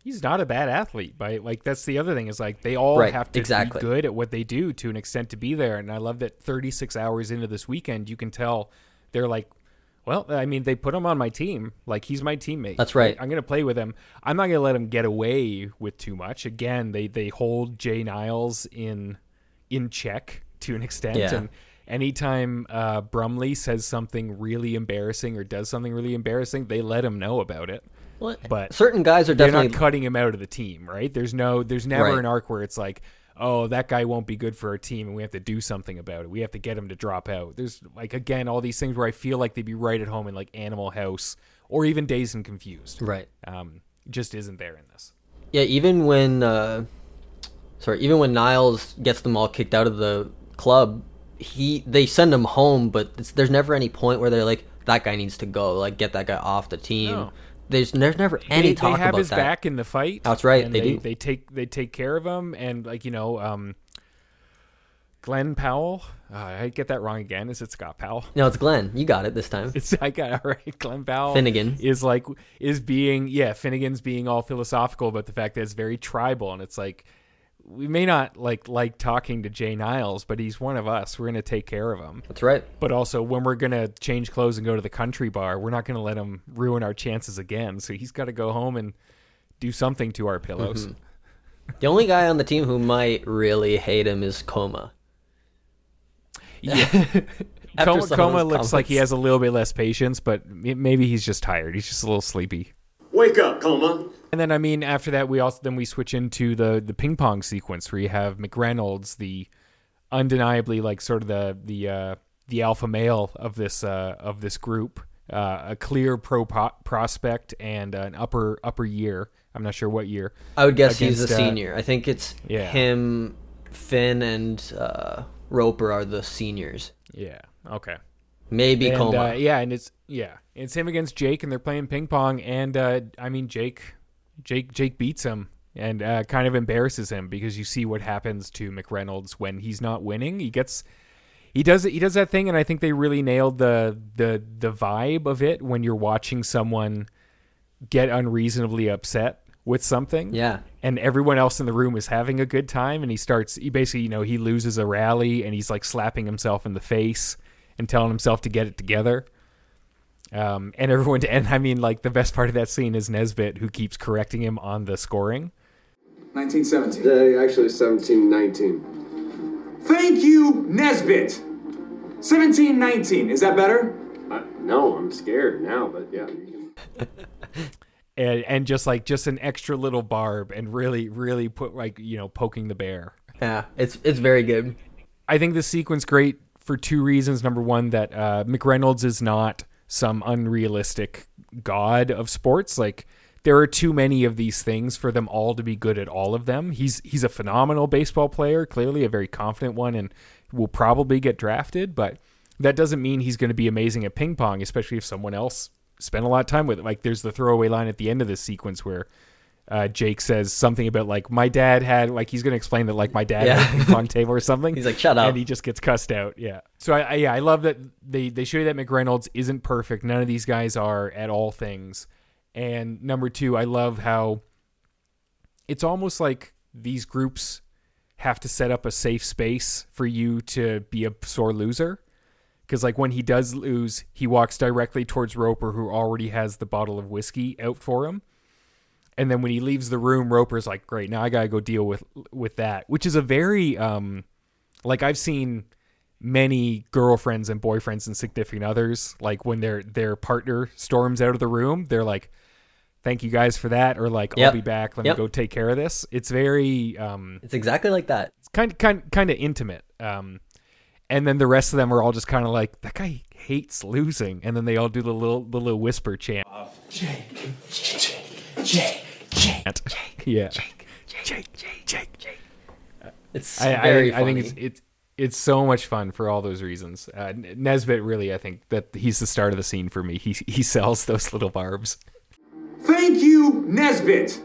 He's not a bad athlete, but like that's the other thing is like they all Right, have to exactly. be good at what they do to an extent to be there. And I love that 36 hours into this weekend, you can tell they're like, well, I mean, they put him on my team. Like he's my teammate. That's right. I'm gonna play with him. I'm not gonna let him get away with too much. Again, they they hold Jay Niles in in check to an extent. Yeah. And anytime uh, Brumley says something really embarrassing or does something really embarrassing, they let him know about it. But certain guys are definitely not cutting him out of the team, right? There's no, there's never Right. an arc where it's like, oh, that guy won't be good for our team, and we have to do something about it. We have to get him to drop out. There's like again all these things where I feel like they'd be right at home in like Animal House or even Dazed and Confused. right. Um, just isn't there in this. Yeah, even when uh sorry, even when Niles gets them all kicked out of the club, he they send him home, but it's, there's never any point where they're like that guy needs to go, like get that guy off the team. No. There's there's never any they, talk they have about his that. back in the fight. That's right, and they they, do. They take they take care of him, and like you know, um, Glen Powell. Uh, I get that wrong again. Is it Scott Powell? No, it's Glen. You got it this time. It's I got it all right. Glen Powell Finnegan. is like is being yeah Finnegan's being all philosophical about the fact that it's very tribal and it's like we may not like like talking to Jay Niles, but he's one of us. We're gonna take care of him. That's right. But also when we're gonna change clothes and go to the country bar, we're not gonna let him ruin our chances again. So he's got to go home and do something to our pillows. Mm-hmm. The only guy on the team who might really hate him is Coma. Yeah. Coma, Coma looks like he has a little bit less patience, but maybe he's just tired. He's just a little sleepy. Wake up, Coma. And then I mean after that we also then we switch into the the ping pong sequence where you have McReynolds, the undeniably like sort of the the uh, the alpha male of this uh, of this group, uh, a clear pro prospect and an upper upper year. I'm not sure what year. I would guess he's a against, uh, senior. I think it's yeah. him Finn and uh, Roper are the seniors. Yeah. Okay. Maybe and, Coma. uh, yeah, and it's yeah, it's him against Jake, and they're playing ping pong, and uh, I mean Jake, Jake, Jake beats him and uh, kind of embarrasses him because you see what happens to McReynolds when he's not winning. He gets he does he does that thing, and I think they really nailed the the the vibe of it when you're watching someone get unreasonably upset with something. Yeah. And everyone else in the room is having a good time and he starts he basically, you know, he loses a rally and he's like slapping himself in the face and telling himself to get it together. Um, and everyone and I mean like the best part of that scene is Nesbit who keeps correcting him on the scoring. 1917. Uh, actually, 1719. Thank you, Nesbit. 1719. Is that better? Uh, no, I'm scared now, but yeah. And and just like just an extra little barb and really really put like, you know, poking the bear. Yeah, it's it's very good. I think this sequence great for two reasons. Number one, that uh, McReynolds is not some unrealistic god of sports. Like there are too many of these things for them all to be good at all of them. He's he's a phenomenal baseball player, clearly a very confident one, and will probably get drafted. But that doesn't mean he's going to be amazing at ping pong, especially if someone else spent a lot of time with it. Like there's the throwaway line at the end of this sequence where uh, Jake says something about like my dad had like he's gonna explain that like my dad Yeah. had a ping pong table or something. He's like, "Shut up." and he just gets cussed out. Yeah. So I, I yeah I love that they they show you that McReynolds isn't perfect. None of these guys are at all things. And number two, I love how it's almost like these groups have to set up a safe space for you to be a sore loser. Because like when he does lose, he walks directly towards Roper, who already has the bottle of whiskey out for him. And then when he leaves the room, Roper's like, "Great, now I gotta go deal with with that," which is a very um, like I've seen many girlfriends and boyfriends and significant others like when their their partner storms out of the room, they're like, "Thank you guys for that," or like, "I'll be back. Let Yep. me go take care of this." It's very um, It's exactly like that. it's kind kind kind of intimate. Um, and then the rest of them are all just kind of like that guy hates losing, and then they all do the little the little whisper chant. Jake, Jake, Jake, Jake, yeah, Jake, Jake, Jake, Jake. It's I, I, very think- I think it's it's it's so much fun for all those reasons. Uh, Nesbit really, I think that he's the start of the scene for me. He he sells those little barbs. Thank you, Nesbit.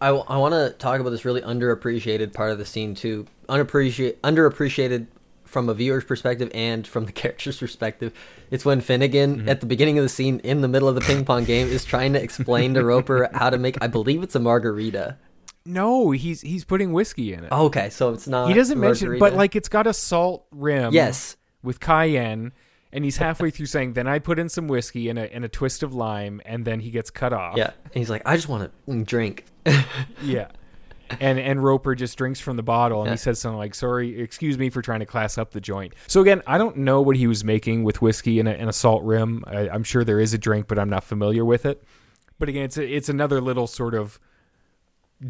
I, want to talk about this really underappreciated part of the scene too. Unappreciated, underappreciated from a viewer's perspective and from the character's perspective. It's when Finnegan Mm-hmm. at the beginning of the scene in the middle of the ping pong game is trying to explain to Roper how to make. I believe it's a margarita. No, he's he's putting whiskey in it. Okay, so it's not. he doesn't mention, but like it's got a salt rim. Yes. with cayenne. And he's halfway through saying, "Then I put in some whiskey and a and a twist of lime," and then he gets cut off. yeah, and he's like, I just want to drink. Yeah. And and Roper just drinks from the bottle and Yeah. he says something like, "Sorry, excuse me for trying to class up the joint." So again, I don't know what he was making with whiskey and a, and a salt rim. I, I'm sure there is a drink, but I'm not familiar with it. But again, it's a, it's another little sort of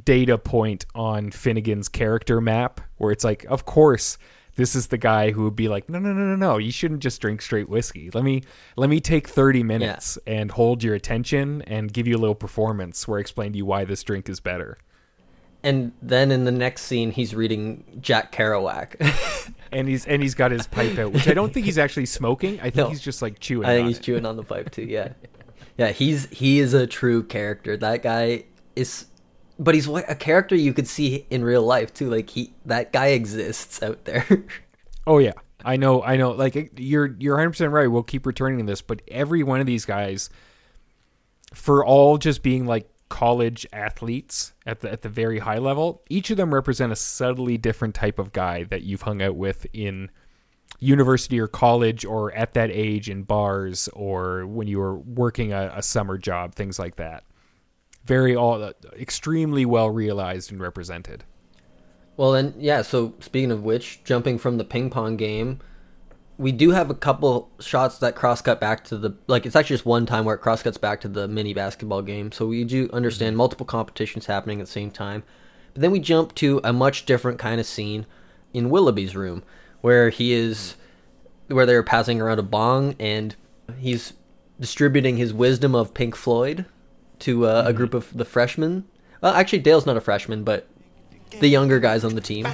data point on Finnegan's character map where it's like, of course, this is the guy who would be like, no, no, no, no, no, you shouldn't just drink straight whiskey. Let me let me take 30 minutes and hold your attention and give you a little performance where I explain to you why this drink is better. And then in the next scene, he's reading Jack Kerouac. and he's and he's got his pipe out, which I don't think he's actually smoking. I think No. he's just like chewing. I think he's it. chewing on the pipe too. Yeah, yeah. He's he is a true character. That guy is, but he's a character you could see in real life too. Like he, that guy exists out there. Oh yeah, I know, I know. Like you're you're 100 percent right. We'll keep returning to this, but every one of these guys, for all just being like college athletes at the at the very high level, each of them represent a subtly different type of guy that you've hung out with in university or college or at that age in bars or when you were working a, a summer job, things like that. Very all uh, extremely well realized and represented. well, and yeah. So speaking of which, jumping from the ping pong game, we do have a couple shots that cross cut back to the like. It's actually just one time where it cross cuts back to the mini basketball game. So we do understand multiple competitions happening at the same time. But then we jump to a much different kind of scene in Willoughby's room, where he is, where they're passing around a bong and he's distributing his wisdom of Pink Floyd to uh, a group of the freshmen. Well, actually, Dale's not a freshman, but the younger guys on the team.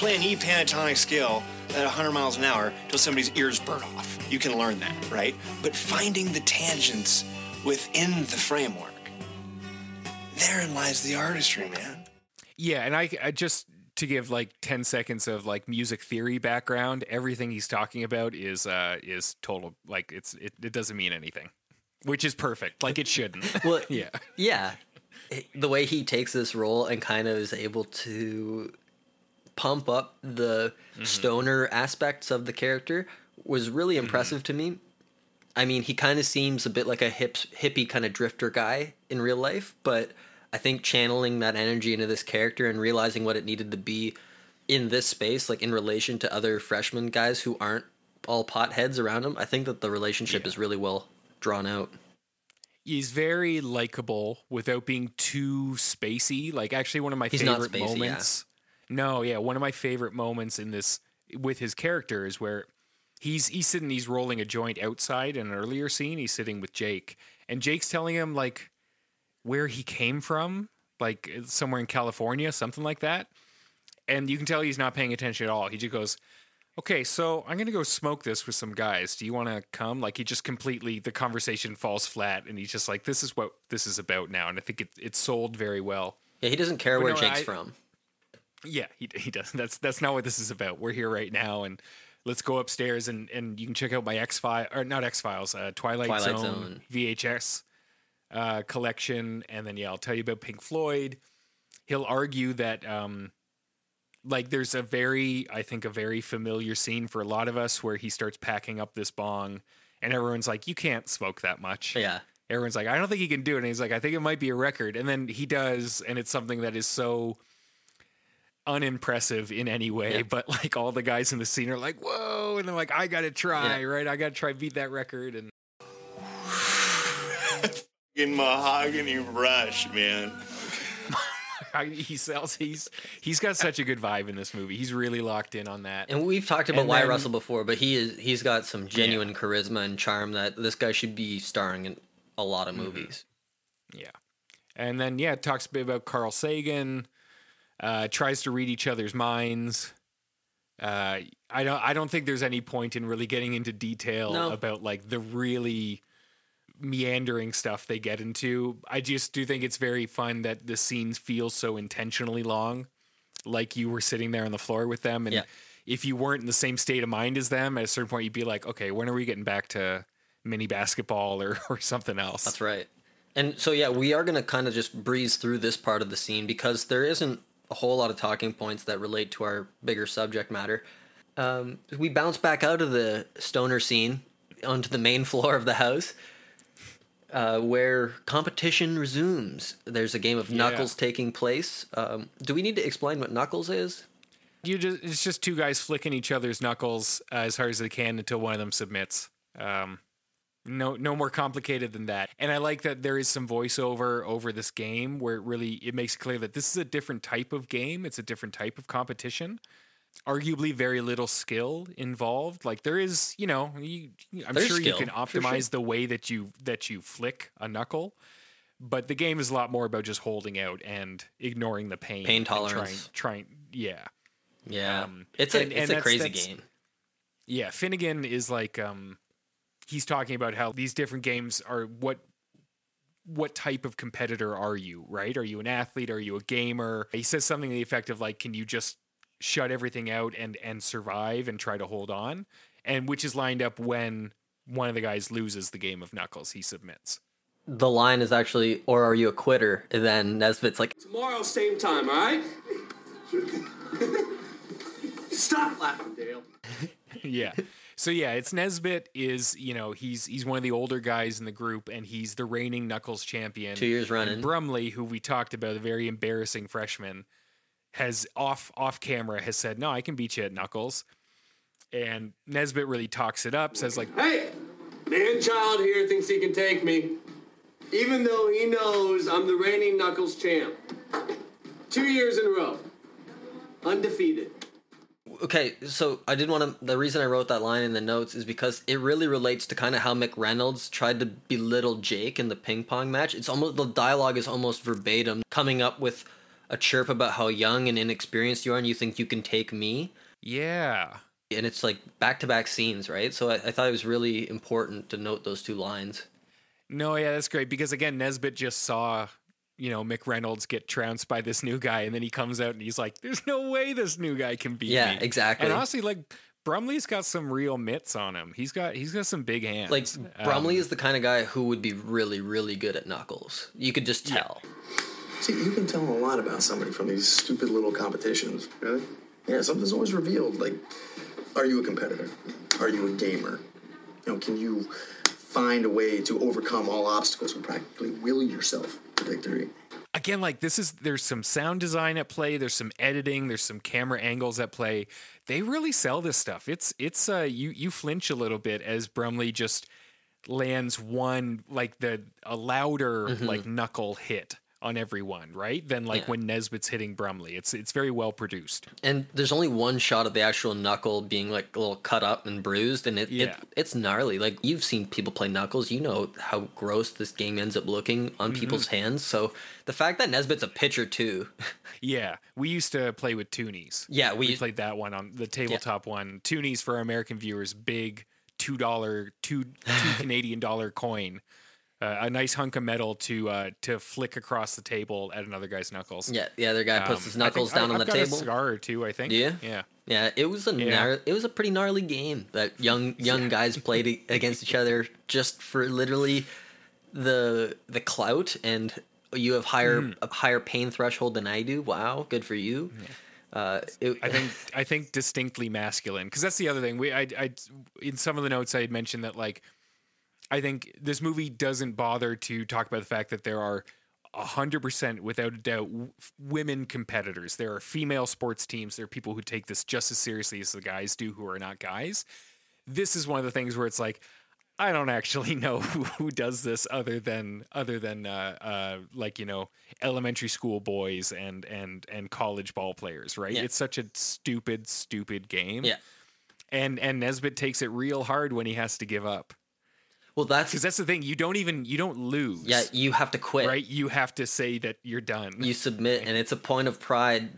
Play an E pentatonic scale at 100 miles an hour till somebody's ears burn off. You can learn that, right? But finding the tangents within the framework, therein lies the artistry, man. Yeah, and I, I just to give like 10 seconds of like music theory background, everything he's talking about is uh is total like it's it, it doesn't mean anything. Which is perfect. Like it shouldn't. Well, yeah. yeah, the way he takes this role and kind of is able to pump up the mm-hmm. stoner aspects of the character was really mm-hmm. impressive to me. I mean, he kind of seems a bit like a hip, hippie kind of drifter guy in real life, but I think channeling that energy into this character and realizing what it needed to be in this space, like in relation to other freshman guys who aren't all potheads around him, I think that the relationship is really well drawn out. He's very likable without being too spacey. Like actually one of my He's favorite spacey, moments. No, yeah, one of my favorite moments in this with his character is where he's he's sitting he's rolling a joint outside in an earlier scene. He's sitting with Jake and Jake's telling him like where he came from, like uh, somewhere in California, something like that. And you can tell he's not paying attention at all. He just goes, Okay, so I'm gonna go smoke this with some guys. Do you want to come? Like he just completely the conversation falls flat, and he's just like, "This is what this is about now." And I think it it sold very well. Yeah, he doesn't care Well, where no, Jake's I- from. Yeah, he he does. That's that's not what this is about. We're here right now, and let's go upstairs and and you can check out my X file or not X Files, uh, Twilight, Twilight Zone, Zone. VHS uh, collection, and then yeah, I'll tell you about Pink Floyd. He'll argue that um, like there's a very I think a very familiar scene for a lot of us where he starts packing up this bong, and everyone's like, "You can't smoke that much." Yeah. Everyone's like, "I don't think he can do it," and he's like, "I think it might be a record," and then he does, and it's something that is so unimpressive in any way, Yeah. but like all the guys in the scene are like, whoa, and they're like, I gotta try, Yeah. right? I gotta try beat that record, and In mahogany brush, man. I, he sells. He's he's got such a good vibe in this movie. He's really locked in on that. And we've talked about And Wyatt then- Russell before, but he is he's got some genuine charisma and charm that this guy should be starring in a lot Mm-hmm. of movies. Yeah, and then yeah, it talks a bit about Carl Sagan. Uh, tries to read each other's minds. Uh, I don't. I don't think there's any point in really getting into detail No. about like the really meandering stuff they get into. I just do think it's very fun that the scenes feel so intentionally long, like you were sitting there on the floor with them, and Yeah. if you weren't in the same state of mind as them, at a certain point you'd be like, okay, when are we getting back to mini basketball or or something else? That's right. And so yeah, we are gonna kind of just breeze through this part of the scene because there isn't a whole lot of talking points that relate to our bigger subject matter. Um, we bounce back out of the stoner scene onto the main floor of the house, uh, where competition resumes. There's a game of Yeah. Knuckles taking place. Um, do we need to explain what Knuckles is? You just it's just two guys flicking each other's knuckles uh, as hard as they can until one of them submits. Um, no, no more complicated than that. And I like that there is some voiceover over this game where it really it makes it clear that this is a different type of game. It's a different type of competition. Arguably, very little skill involved. Like there is, you know, you, I'm There's sure skill, you can for sure. optimize the way that you that you flick a knuckle. But the game is a lot more about just holding out and ignoring the pain. Pain tolerance. Trying, trying, yeah. Yeah, Um, it's a and- it's and a that's- crazy that's- game. Yeah, Finnegan is like um he's talking about how these different games are what what type of competitor are you, right? Are you an athlete? Are you a gamer? He says something to the effect of like, can you just shut everything out and and survive and try to hold on? And which is lined up when one of the guys loses the game of Knuckles, he submits. The line is actually, "Or are you a quitter?" And then Nesbit's like, Tomorrow, same time, all right? Stop laughing, Dale. yeah. So yeah, it's Nesbit is, you know, he's he's one of the older guys in the group and he's the reigning Knuckles champion. Two years running. And Brumley, who we talked about, a very embarrassing freshman, has off off camera has said, No, I can beat you at Knuckles. And Nesbit really talks it up, says like Hey, man child here thinks he can take me. Even though he knows I'm the reigning Knuckles champ. Two years in a row. Undefeated. Okay, so I did want to. The reason I wrote that line in the notes is because it really relates to kind of how McReynolds tried to belittle Jake in the ping pong match. It's almost the dialogue is almost verbatim, coming up with a chirp about how young and inexperienced you are, and you think you can take me. Yeah. And it's like back to back scenes, right? So I, I thought it was really important to note those two lines. No, yeah, that's great because again, Nesbit just saw, you know, McReynolds get trounced by this new guy, and then he comes out and he's like, "There's no way this new guy can beat Yeah, me." Yeah, exactly. And honestly, like Brumley's got some real mitts on him. He's got he's got some big hands. Like Um, Brumley is the kind of guy who would be really, really good at knuckles. You could just tell. See, you can tell a lot about somebody from these stupid little competitions. Really? Yeah, something's always revealed. Like, are you a competitor? Are you a gamer? You know, can you find a way to overcome all obstacles and practically will yourself to victory? again like this is there's some sound design at play there's some editing there's some camera angles at play they really sell this stuff it's it's uh you you flinch a little bit as brumley just lands one like the a louder Mhm. like knuckle hit on everyone right than like Yeah. when nesbit's hitting brumley it's it's very well produced And there's only one shot of the actual knuckle being like a little cut up and bruised, and it, Yeah. it it's gnarly. Like you've seen people play knuckles, you know how gross this game ends up looking on people's Mm-hmm. hands. So the fact that Nesbit's a pitcher too, yeah we used to play with toonies Yeah, we we played that one on the tabletop one toonies for our american viewers big two dollar two two canadian dollar coin uh, a nice hunk of metal to uh, to flick across the table at another guy's knuckles. yeah, the other guy puts Um, his knuckles down I, on I've the table. A cigar or two, I think. Yeah? yeah. Yeah, it was a Yeah. it was a pretty gnarly game that young young guys played against each other just for literally the the clout and you have higher Mm. a higher pain threshold than I do. Wow, good for you. Uh, it, I think I think distinctly masculine because that's the other thing. We I, I in some of the notes I had mentioned that like I think this movie doesn't bother to talk about the fact that there are hundred percent without a doubt w- women competitors. There are female sports teams. There are people who take this just as seriously as the guys do who are not guys. This is one of the things where it's like I don't actually know who, who does this other than other than uh, uh, like you know elementary school boys and and and college ball players, right? Yeah. It's such a stupid, stupid game. yeah. and and Nesbit takes it real hard when he has to give up Well, that's because that's the thing. You don't even you don't lose. yeah. You have to quit. right. You have to say that you're done. You submit, and it's a point of pride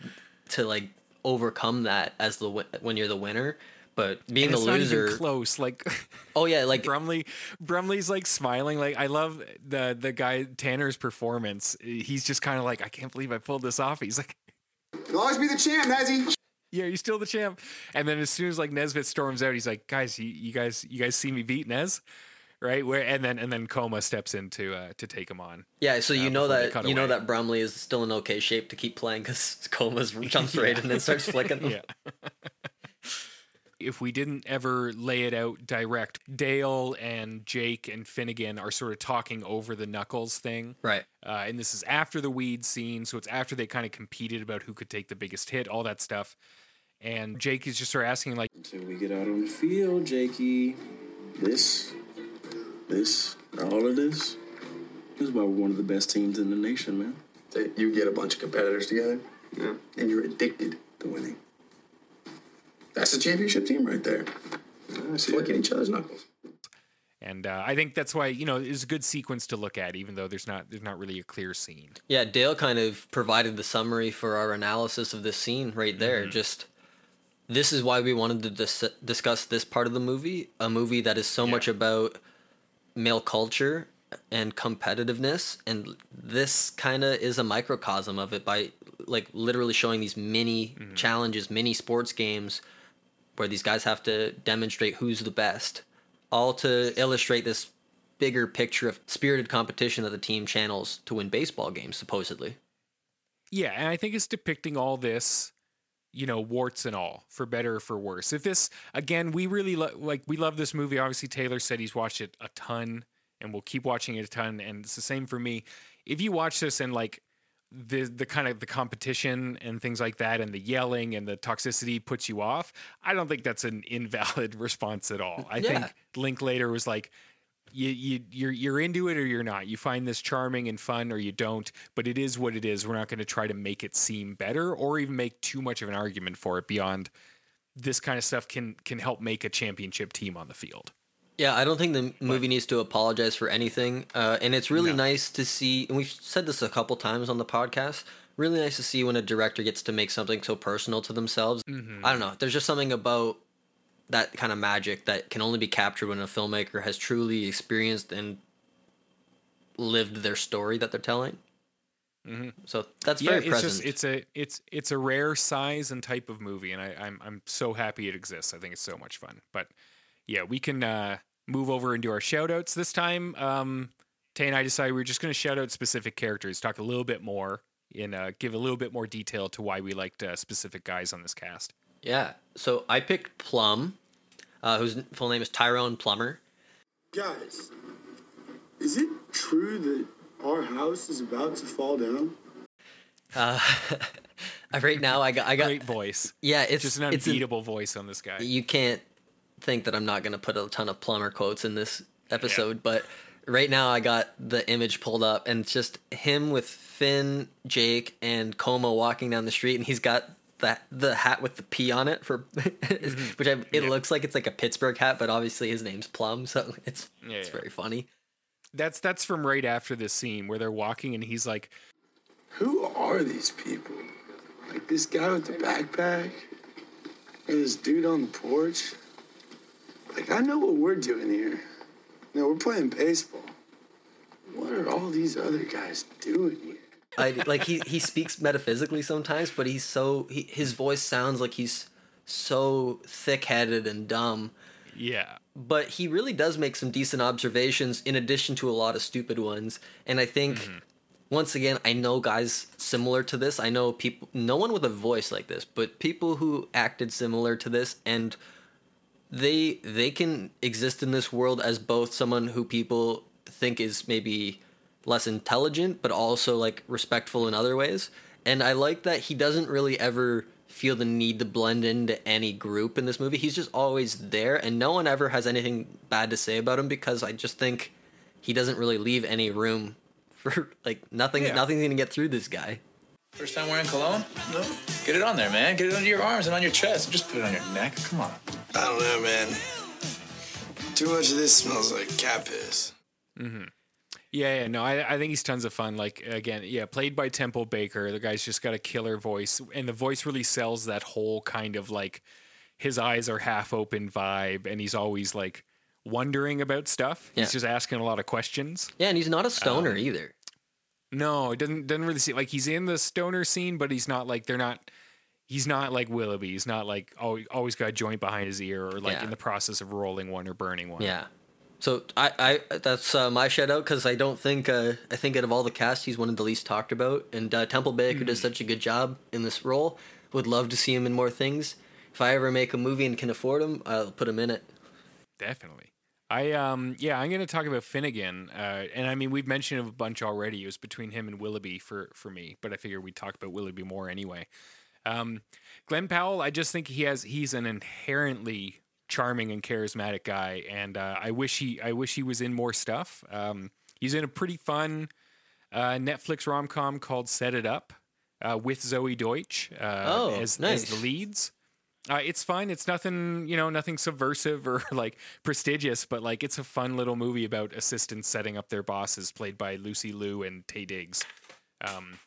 to like overcome that as the when you're the winner. But being and the it's not loser, even close. Like oh yeah, like Brumley, Brumley's like smiling. Like I love the the guy Tanner's performance. He's just kind of like, I can't believe I pulled this off. He's like, You'll always be the champ, Nezzy. Yeah, you're still the champ. And then as soon as like Nesbit storms out, he's like, guys, you, you guys, you guys see me beat Nez, right? Where and then and then Coma steps in to uh, to take him on. Yeah, so you uh, know that cut you know that Brumley is still in okay shape to keep playing because Coma's jumps right in and starts flicking them. Yeah. if we didn't ever lay it out direct, Dale and Jake and Finnegan are sort of talking over the Knuckles thing. Right. Uh, and this is after the weed scene, so it's after they kind of competed about who could take the biggest hit, all that stuff. And Jake is just sort of asking, like, Until we get out on the field, Jakey. This, this, all of this. This is why we're one of the best teams in the nation, man. That you get a bunch of competitors together, yeah, and you're addicted to winning. That's a championship team right there. Look at each other's knuckles. and uh, I think that's why you know it's a good sequence to look at, even though there's not there's not really a clear scene. Yeah, Dale kind of provided the summary for our analysis of this scene right there. Just this is why we wanted to dis- discuss this part of the movie, a movie that is so much about male culture and competitiveness and this kind of is a microcosm of it by like literally showing these mini mm-hmm. challenges, mini sports games where these guys have to demonstrate who's the best all to illustrate this bigger picture of spirited competition that the team channels to win baseball games supposedly. Yeah, and I think it's depicting all this, you know, warts and all, for better or for worse. If this again, we really lo- like we love this movie. Obviously, Taylor said he's watched it a ton, and we'll keep watching it a ton. And it's the same for me. If you watch this and like the the kind of the competition and things like that, and the yelling and the toxicity puts you off, I don't think that's an invalid response at all. I Yeah. think Linklater was like, you, you you're you're into it or you're not. You find this charming and fun or you don't, but it is what it is. We're not going to try to make it seem better or even make too much of an argument for it beyond this kind of stuff can can help make a championship team on the field. Yeah, I don't think the movie needs to apologize for anything. Uh, and it's really nice to see, and we've said this a couple times on the podcast, really nice to see when a director gets to make something so personal to themselves. Mm-hmm. I don't know. There's just something about that kind of magic that can only be captured when a filmmaker has truly experienced and lived their story that they're telling. So that's Mm-hmm. yeah, very it's present. just it's a it's it's a rare size and type of movie, and I, I'm I'm so happy it exists. I think it's so much fun. But yeah, we can uh, move over and do our shout outs this time. Um, Tay and I decided we are just going to shout out specific characters, talk a little bit more, and uh, give a little bit more detail to why we liked uh, specific guys on this cast. yeah. So I picked Plum, uh, whose full name is Tyrone Plummer. Guys, is it true that our house is about to fall down? Uh, right now, I got, I got, Great voice, yeah, it's just an it's an- unbeatable voice on this guy. you can't think that I'm not going to put a ton of Plummer quotes in this episode, but right now I got the image pulled up and it's just him with Finn, Jake, and Coma walking down the street, and he's got that the hat with the P on it for, mm-hmm. which I, it Yeah. looks like it's like a Pittsburgh hat, but obviously his name's Plum, so it's Yeah, it's yeah. very funny. That's that's from right after this scene where they're walking, and he's like, Who are these people? Like this guy with the backpack? And this dude on the porch? Like, I know what we're doing here. No, we're playing baseball. What are all these other guys doing here? I like he he speaks metaphysically sometimes, but he's so he, his voice sounds like he's so thick-headed and dumb. "Yeah, but he really does make some decent observations in addition to a lot of stupid ones and i think Mm-hmm. once again i know guys similar to this i know people no one with a voice like this but people who acted similar to this and they they can exist in this world as both someone who people think is maybe less intelligent but also like respectful in other ways and i like that he doesn't really ever feel the need to blend into any group in this movie he's just always there and no one ever has anything bad to say about him because i just think he doesn't really leave any room for like nothing Yeah. nothing's gonna get through this guy First time wearing cologne? No. Get it on there, man. Get it under your arms and on your chest. Just put it on your neck. Come on. I don't know, man. Too much of this smells like cat piss. Mm-hmm. Yeah, yeah, no, I, I think he's tons of fun. Like again, yeah, played by Temple Baker. The guy's just got a killer voice, and the voice really sells that whole kind of like his eyes are half open vibe, and he's always like wondering about stuff. Yeah. He's just asking a lot of questions. yeah and he's not a Um, stoner either No, it doesn't doesn't really see like he's in the stoner scene, but he's not like they're not. He's not like Willoughby. He's not like oh, always got a joint behind his ear or like Yeah. in the process of rolling one or burning one. Yeah. So I, I that's uh, my shout out because I don't think uh, I think out of all the cast he's one of the least talked about and uh, Temple Baker does such a good job in this role. Would love to see him in more things. If I ever make a movie and can afford him, I'll put him in it. Definitely. I um yeah, I'm gonna talk about Finnegan, uh, and I mean we've mentioned him a bunch already. It was between him and Willoughby for for me, but I figure we'd talk about Willoughby more anyway. Um, Glen Powell, I just think he has he's an inherently charming and charismatic guy, and uh, I wish he I wish he was in more stuff. Um, he's in a pretty fun uh, Netflix rom com called Set It Up uh, with Zoey Deutch uh, Oh, as, nice. as the leads. Uh, it's fine. It's nothing, you know, nothing subversive or like prestigious, but like it's a fun little movie about assistants setting up their bosses, played by Lucy Liu and Taye Diggs. Um,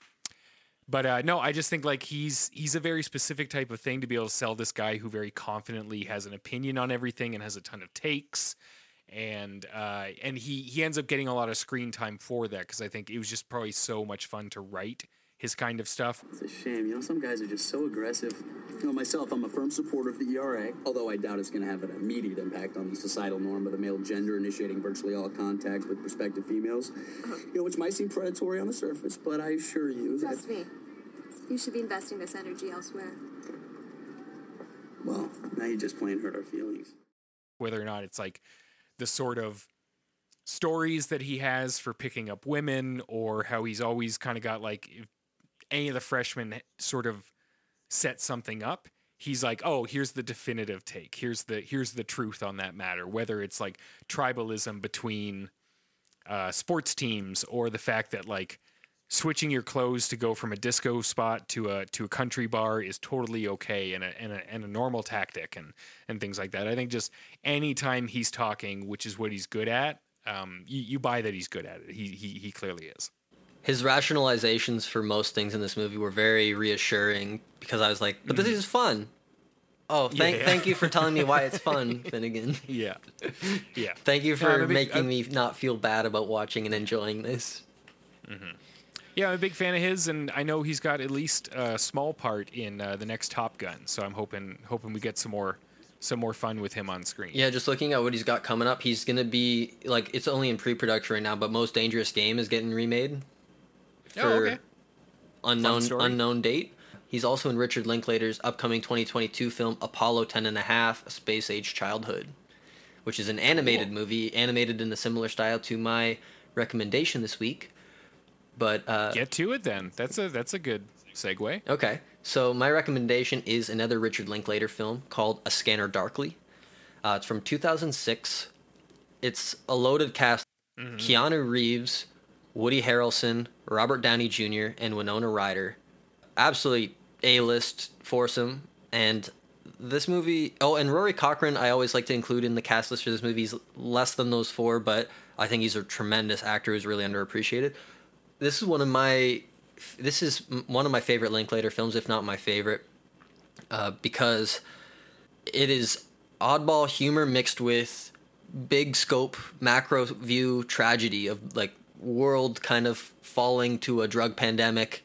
but uh, no, I just think like he's he's a very specific type of thing to be able to sell this guy who very confidently has an opinion on everything and has a ton of takes, and uh, and he he ends up getting a lot of screen time for that because I think it was just probably so much fun to write his kind of stuff. It's a shame. You know, some guys are just so aggressive. You know, myself, I'm a firm supporter of the ERA, although I doubt it's going to have an immediate impact on the societal norm of the male gender initiating virtually all contact with prospective females. Uh-huh. You know, which might seem predatory on the surface, but I assure you that. Trust me. You should be investing this energy elsewhere. Well, now you just plain hurt our feelings. whether or not it's like the sort of stories that he has for picking up women or how he's always kind of got like if any of the freshmen sort of set something up he's like oh here's the definitive take here's the here's the truth on that matter whether it's like tribalism between uh, sports teams or the fact that like switching your clothes to go from a disco spot to a to a country bar is totally okay and a and a, and a normal tactic and and things like that. I think just anytime he's talking, which is what he's good at, um, you, you buy that he's good at it. He he he clearly is. His rationalizations for most things in this movie were very reassuring because I was like, "But this is fun." Oh, thank Yeah. thank you for telling me why it's fun, Finnegan. Yeah, yeah. Thank you for big- making I'm- me not feel bad about watching and enjoying this. Yeah, I'm a big fan of his, and I know he's got at least a small part in uh, the next Top Gun. So I'm hoping hoping we get some more some more fun with him on screen. Yeah, just looking at what he's got coming up, he's gonna be like it's only in pre-production right now, but Most Dangerous Game is getting remade for Oh, okay. unknown unknown date. He's also in Richard Linklater's upcoming 2022 film Apollo 10 and a Half: A Space Age Childhood, which is an animated movie, animated in a similar style to my recommendation this week. But uh, Get to it then. That's a that's a good segue. Okay. So my recommendation is another Richard Linklater film called A Scanner Darkly. Uh, it's from 2006. It's a loaded cast: Keanu Reeves, Woody Harrelson, Robert Downey Jr., and Winona Ryder. Absolutely A-list foursome. And this movie, oh, and Rory Cochrane, I always like to include in the cast list for this movie. He's less than those four, but I think he's a tremendous actor who's really underappreciated. This is one of my this is one of my favorite Linklater films, if not my favorite, uh, because it is oddball humor mixed with big scope macro view tragedy of like world kind of falling to a drug pandemic.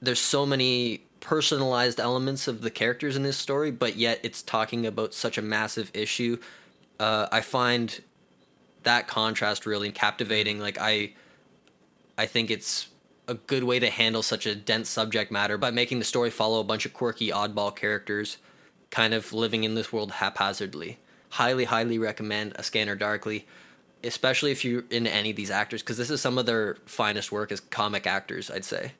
There's so many personalized elements of the characters in this story, but yet it's talking about such a massive issue. Uh, I find that contrast really captivating. Like I, I think it's a good way to handle such a dense subject matter by making the story follow a bunch of quirky oddball characters kind of living in this world haphazardly. Highly, highly recommend A Scanner Darkly, especially if you're into any of these actors, because this is some of their finest work as comic actors, I'd say.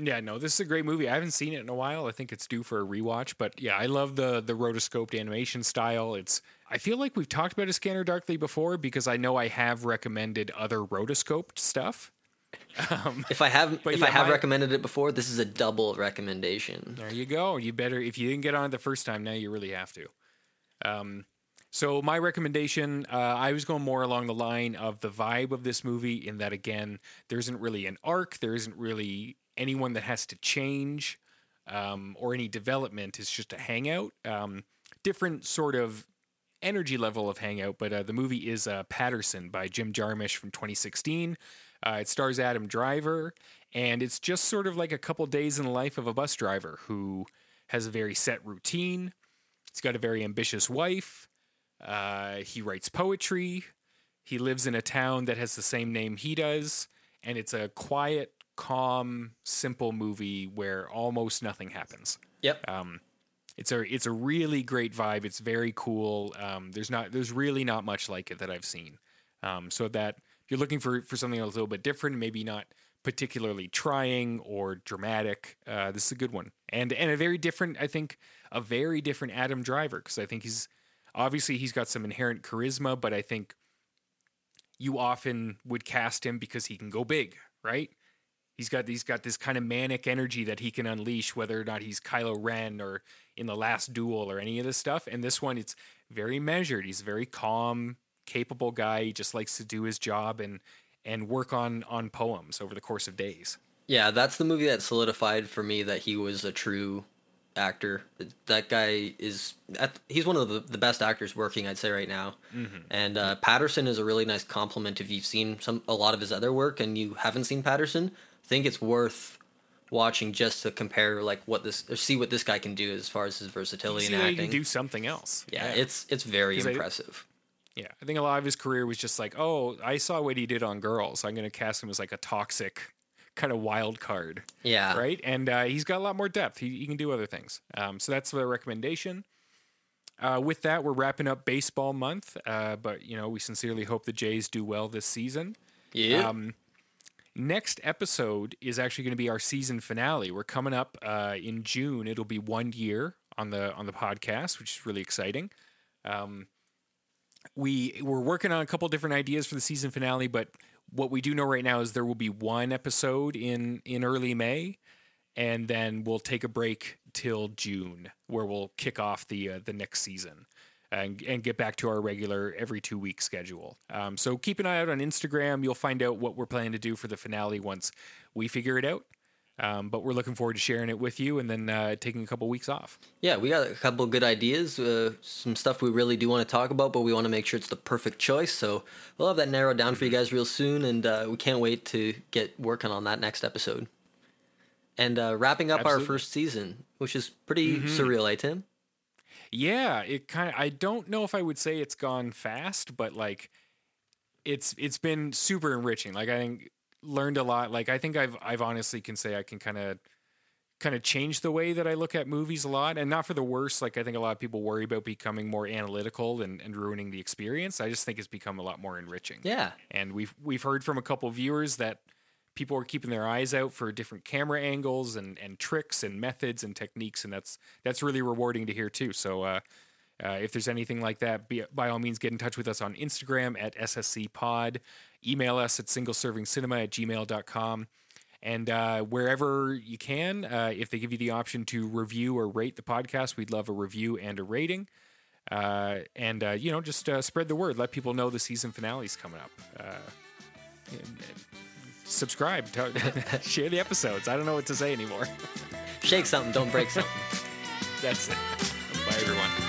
Yeah, no, this is a great movie. I haven't seen it in a while. I think it's due for a rewatch. But yeah, I love the the rotoscoped animation style. It's I feel like we've talked about a scanner darkly before because I know I have recommended other rotoscoped stuff. Um, If I have if yeah, I have my- recommended it before, this is a double recommendation. There you go. You better if you didn't get on it the first time, now you really have to. Um, so my recommendation, uh, I was going more along the line of the vibe of this movie. In that, again, there isn't really an arc. There isn't really anyone that has to change um, or any development. It's just a hangout. Um, different sort of energy level of hangout. But uh, the movie is uh, Paterson by Jim Jarmusch from 2016. Uh, it stars Adam Driver, and it's just sort of like a couple days in the life of a bus driver who has a very set routine. He's got a very ambitious wife. Uh, he writes poetry. He lives in a town that has the same name he does, and it's a quiet, calm, simple movie where almost nothing happens. Yep. Um, it's a it's a really great vibe. It's very cool. Um, there's not there's really not much like it that I've seen. Um, so that if you're looking for for something a little bit different, maybe not particularly trying or dramatic, uh, this is a good one. And and a very different, I think, a very different Adam Driver because I think he's obviously he's got some inherent charisma, but I think you often would cast him because he can go big, right? He's got he's got this kind of manic energy that he can unleash, whether or not he's Kylo Ren or in the Last Duel or any of this stuff. And this one, it's very measured. He's a very calm, capable guy. He just likes to do his job and and work on on poems over the course of days. Yeah, that's the movie that solidified for me that he was a true actor. That guy is at- he's one of the, the best actors working, I'd say right now. Mhm. And uh, Paterson is a really nice compliment if you've seen some a lot of his other work and you haven't seen Paterson. I think it's worth watching just to compare like what this or see what this guy can do as far as his versatility See in that he acting. can do something else. yeah, it's it's very 'Cause I- impressive. Yeah, I think a lot of his career was just like, oh, I saw what he did on Girls. I'm going to cast him as like a toxic kind of wild card. Yeah. Right? And uh, he's got a lot more depth. He, he can do other things. Um, so that's the recommendation. Uh, with that, we're wrapping up baseball month. Uh, but, you know, we sincerely hope the Jays do well this season. Yeah. Um, next episode is actually going to be our season finale. We're coming up uh, in June. It'll be one year on the on the podcast, which is really exciting. Um, we we're working on a couple different ideas for the season finale, but what we do know right now is there will be one episode in in early May, and then we'll take a break till June, where we'll kick off the uh, the next season. and, and get back to our regular every two week schedule. Um, so keep an eye out on Instagram. You'll find out what we're planning to do for the finale once we figure it out. Um, but we're looking forward to sharing it with you and then uh, taking a couple weeks off. Yeah, we got a couple good ideas, uh, some stuff we really do want to talk about, but we want to make sure it's the perfect choice. So we'll have that narrowed down for you guys real soon, and uh, we can't wait to get working on that next episode. And uh, wrapping up Absolutely. our first season, which is pretty Mhm. surreal, eh, Tim? Yeah, it kind of. I don't know if I would say it's gone fast, but like, it's it's been super enriching. Like I think learned a lot. Like I think I've I've honestly can say I can kind of kind of change the way that I look at movies a lot, and not for the worse. Like I think a lot of people worry about becoming more analytical and, and ruining the experience. I just think it's become a lot more enriching. Yeah. and we've we've heard from a couple viewers that people are keeping their eyes out for different camera angles and, and tricks and methods and techniques, and that's that's really rewarding to hear too. So. Uh, uh, if there's anything like that, be, by all means, get in touch with us on Instagram at SSC Pod. Email us at singleservingcinema at gmail.com. And uh, wherever you can, uh, if they give you the option to review or rate the podcast, we'd love a review and a rating. Uh, and, uh, you know, just uh, spread the word. Let people know the season finale's coming up. Uh, and- subscribe. Tell- share the episodes. I don't know what to say anymore. Shake something, don't break something. That's it. Bye, everyone.